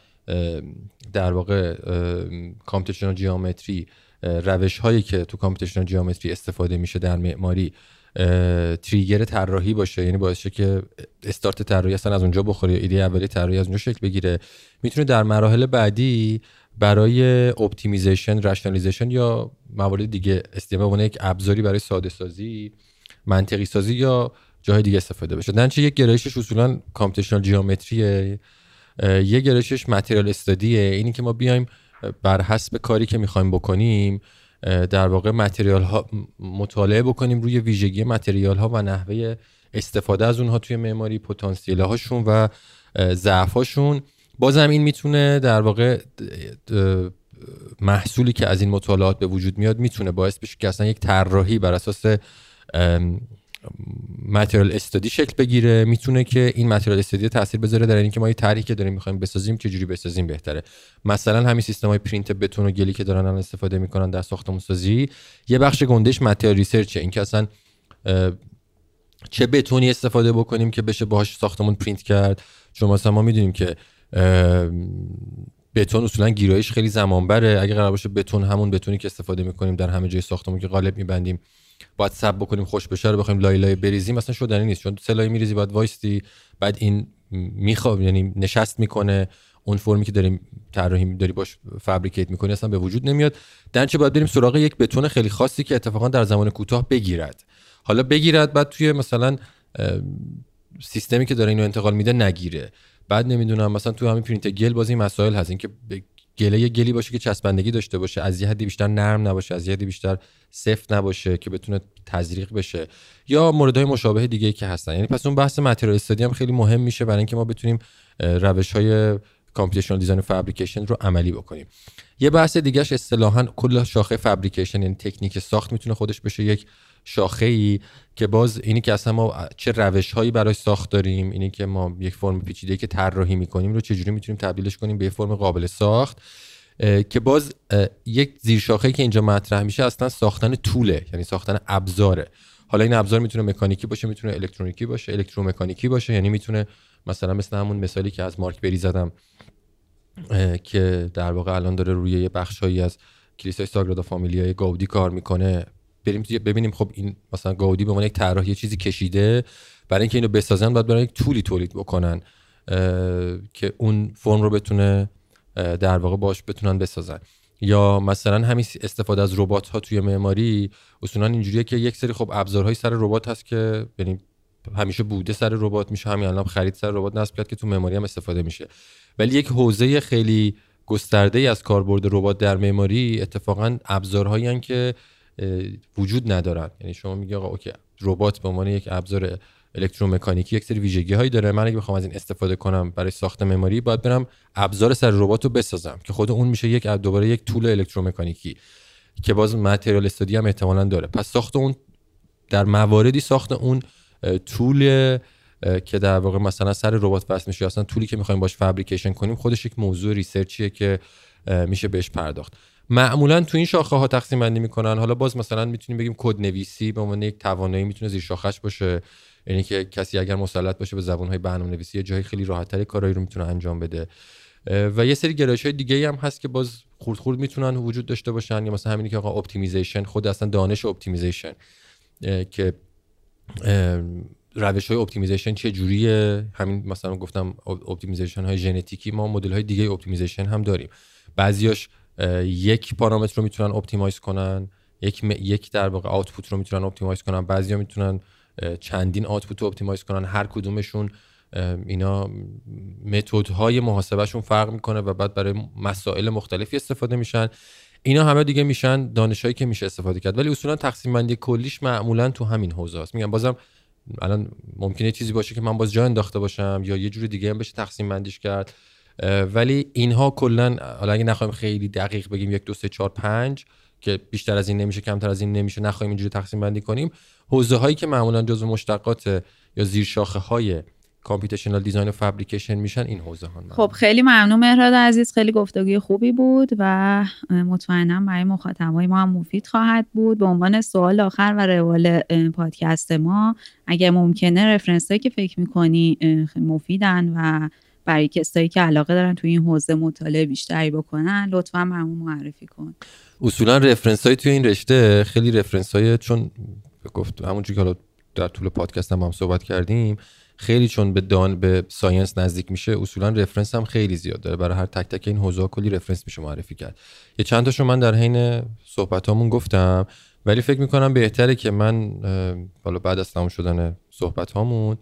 در واقع کامپیوتیشنال جیومتری روش هایی که تو کامپیوتیشنال جیومتری استفاده میشه در معماری تریگر طراحی باشه. یعنی باعث که استارت طراحی اصلا از اونجا بخوره ایده اولی طراحی از اونجا شکل بگیره. می‌تونه در مراحل بعدی برای optimization rationalization یا موارد دیگه استفاده یک ابزاری برای ساده سازی منطقی سازی یا جاهای دیگه استفاده بشه. در یک گرایشش اصولا computational geometry ه یه گرایشش material study ه اینی که ما بیایم بر حسب کاری که می‌خوایم بکنیم در واقع material ها مطالعه بکنیم روی ویژگی متریال ها و نحوه استفاده از اونها توی معماری پتانسیل هاشون و ضعف هاشون بازم این می‌تونه در واقع محصولی که از این مطالعات به وجود میاد می‌تونه باعث بشه که اصلا یک طراحی بر اساس متریال استادی شکل بگیره. می‌تونه که این متریال استادی تاثیر بذاره در اینکه ما یه طرحی که داریم می‌خوایم بسازیم چه جوری بسازیم بهتره. مثلا همین سیستم های پرینت بتون و گلی که دارن الان استفاده می‌کنن در ساختمون سازی یه بخش گندش متریال ریسرچه اینکه اصلا چه بتونی استفاده بکنیم که بشه باهاش ساختمون پرینت کرد. چون مثلا ما می‌دونیم که بتون اصولا گیرایش خیلی زمان بره اگه قرار باشه بتون همون بتونی که استفاده می‌کنیم در همه جای ساختمون که قالب میبندیم باید سب بکنیم خوش بشه رو بخوایم لای لای بریزیم مثلا شدنی نیست. چون سه لای میریزی باید وایستی بعد این میخواب یعنی نشست می‌کنه. اون فرمی که داریم طراحی داری باش fabricate می‌کنی اصلا به وجود نمیاد. در نتیجه باید بریم سراغ یک بتون خیلی خاصی که اتفاقا در زمان کوتاه بگیرد. حالا بگیرد بعد توی مثلا سیستمی که داره اینو انتقال میده نگیره. بعد نمی‌دونم مثلا تو همین پرینت گل بازی مسائل هست. اینکه گله یه گلی باشه که چسبندگی داشته باشه از یه حدی بیشتر نرم نباشه از یه حدی بیشتر سفت نباشه که بتونه تزریق بشه یا موردهای مشابه دیگه که هستن. یعنی پس اون بحث material study هم خیلی مهم میشه برای اینکه ما بتونیم روش های computational design fabrication رو عملی بکنیم. یه بحث دیگهش اصطلاحا کل شاخه fabrication یعنی تکنیک ساخت می‌تونه خودش بشه یک شاخه ای که باز اینی که اصلا ما چه روش هایی برای ساخت داریم اینی که ما یک فرم پیچیده که طراحی می‌کنیم رو چجوری می‌تونیم تبدیلش کنیم به یک فرم قابل ساخت که باز یک زیر شاخه که اینجا مطرح میشه اصلا ساختن tool ـه یعنی ساختن ابزاره. حالا این ابزار می‌تونه مکانیکی باشه می‌تونه الکترونیکی باشه الکترومکانیکی باشه یعنی می‌تونه مثلا مثل همون مثالی که از مارک بری زدم که در واقع الان داره روی یه بخشهایی از کلیسای ساگرادا فامیلیا گاودی کار می‌کنه. بریم ببینیم خب این مثلا گاودی به عنوان یک طراح یه چیزی کشیده برای اینکه اینو بسازن باید برای یک طولی تولید بکنن که اون فرم رو بتونه در واقع باش بتونن بسازن. یا مثلا همین استفاده از ربات ها توی معماری اصولا اینجوریه که یک سری خب ابزارهای سر ربات هست که یعنی همیشه بوده سر ربات میشه همین الان خرید سر ربات نصب کرد که تو معماری هم استفاده میشه. ولی یک حوزه خیلی گسترده ای از کاربرد ربات در معماری اتفاقا ابزارهایی که وجود ندارن. یعنی شما میگی آقا اوکی ربات به عنوان یک ابزار الکترومکانیکی یک سری ویژگی هایی داره. من اگه بخوام از این استفاده کنم برای ساخت مموری باید برم ابزار سر ربات رو بسازم که خود اون میشه یک دوباره یک طول الکترومکانیکی که باز متریال استادی هم احتمالا داره. پس ساخت اون در مواردی ساخت اون tool که در واقع مثلا سر ربات وصل میشه اصلا tool ی که می‌خوایم باش fabrication کنیم خودش یک موضوع research یه که میشه بهش پرداخت. معمولا تو این شاخه ها تقسیم بندی می‌کنن. حالا باز مثلا می‌تونیم بگیم کد نویسی به عنوان یک توانایی می‌تونه زیر شاخش باشه. یعنی که کسی اگر مسلط باشه به زبان های برنامه نویسی یه جایی خیلی راحت تری کارایی رو می‌تونه انجام بده. و یه سری گرایش های دیگه هم هست که باز خورد خورد می‌تونن وجود داشته باشن. یا مثلا همینی که آقا optimization خود اصلا دانش optimization که روش های optimization چه جوریه؟ همین مثلا گفتم optimization های ژنتیکی ما مدل های دیگه optimization هم داریم. بعضیاش یک پارامتر رو می‌تونن optimize کنن یک یک در واقع output رو می‌تونن optimize کنن. بعضیا می‌تونن چندین output رو optimize کنن. هر کدومشون اینا های محاسبهشون فرق می‌کنه و بعد برای مسائل مختلفی استفاده میشن. اینا همه دیگه میشن دانشهایی که میشه استفاده کرد. ولی اصولا تقسیم بندی کلیش معمولا تو همین حوزه است. میگم بازم الان ممکنه چیزی باشه که من باز جا انداخته باشم یا یه جور دیگه هم بشه تقسیم بندیش کرد. ولی اینها کلا حالا اگه نخوایم خیلی دقیق بگیم یک دو سه چهار پنج که بیشتر از این نمیشه کمتر از این نمیشه نخواهیم اینجوری تقسیم بندی کنیم حوزه هایی که معمولا جزو مشتقات یا زیر شاخه های کامپیوتیشنال دیزاین و فابریکیشن میشن این حوزه ها خب خیلی ممنون مهراد عزیز. خیلی گفتگوی خوبی بود و مطمئنم برای مخاطبای ما هم مفید خواهد بود. به عنوان سوال آخر و روال پادکست ما اگر ممکنه رفرنس هایی که فکر می‌کنی مفیدن و برای کسایی که علاقه دارن توی این حوزه مطالعه بیشتری بکنن لطفا همون معرفی کن. اصولا رفرنس های توی این رشته خیلی رفرنس های چون گفت همونجوری که حالا در طول پادکست هم, هم صحبت کردیم خیلی چون به دان به science نزدیک میشه اصولا reference هم خیلی زیاد داره. برای هر تک تک این حوزه کلی reference میشه معرفی کرد. یه چند تاشو من در حین صحبت گفتم ولی فکر می‌کنم بهتره که من حالا بعد از تمام شدن صحبت هامون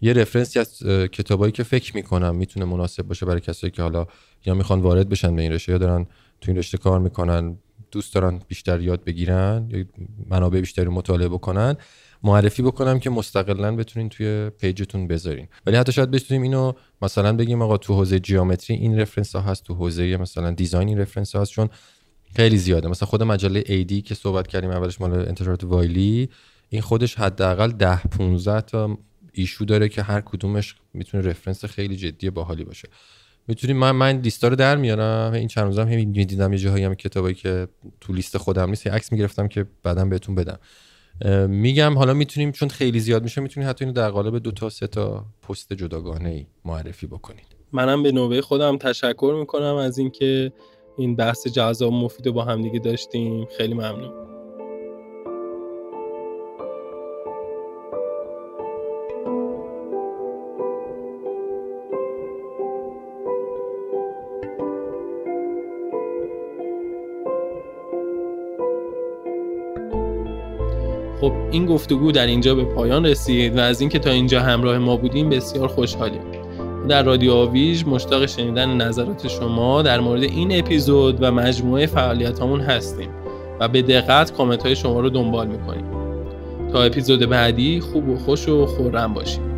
یه reference ی از کتابایی که فکر می‌کنم می‌تونه مناسب باشه برای کسایی که حالا یا می‌خوان وارد بشن به این رشته یا دارن تو این رشته کار می‌کنن دوست دارن بیشتر یاد بگیرن یا منابع بیشتری مطالعه بکنن معرفی بکنم که مستقلا بتونین توی page تون بذارین. ولی حتی شاید بتونیم اینو مثلا بگیم آقا تو حوزه geometry این reference ها هست تو حوزه مثلا design این reference ها هست چون خیلی زیاده. مثلا خود مجله AD که صحبت کردیم اولش مال انتشارات وایلی این خودش حداقل 10 15 تا issue داره که هر کدومش می‌تونه reference خیلی جدی باحالی باشه. می‌تونیم من من لیستا رو در میارم این چند روزم هم دیدم یه جاهایی هم کتابایی که تو لیست خودم نیست عکس می‌گرفتم که بعدا بهتون بدم. میگم حالا می‌تونیم چون خیلی زیاد میشه می‌تونیم حتی اینو در قالب دو تا سه تا پست جداگانه ای معرفی بکنید. منم به نوبه خودم تشکر می‌کنم از اینکه این بحث جذاب مفید با همدیگه داشتیم. خیلی ممنون. خب این گفتگو در اینجا به پایان رسید و از اینکه تا اینجا همراه ما بودیم بسیار خوشحالیم. در رادیو آویژ مشتاق شنیدن نظرات شما در مورد این اپیزود و مجموعه فعالیت همون هستیم و به دقت کامنت های شما رو دنبال می‌کنیم. تا اپیزود بعدی خوب و خوش و خورم باشید.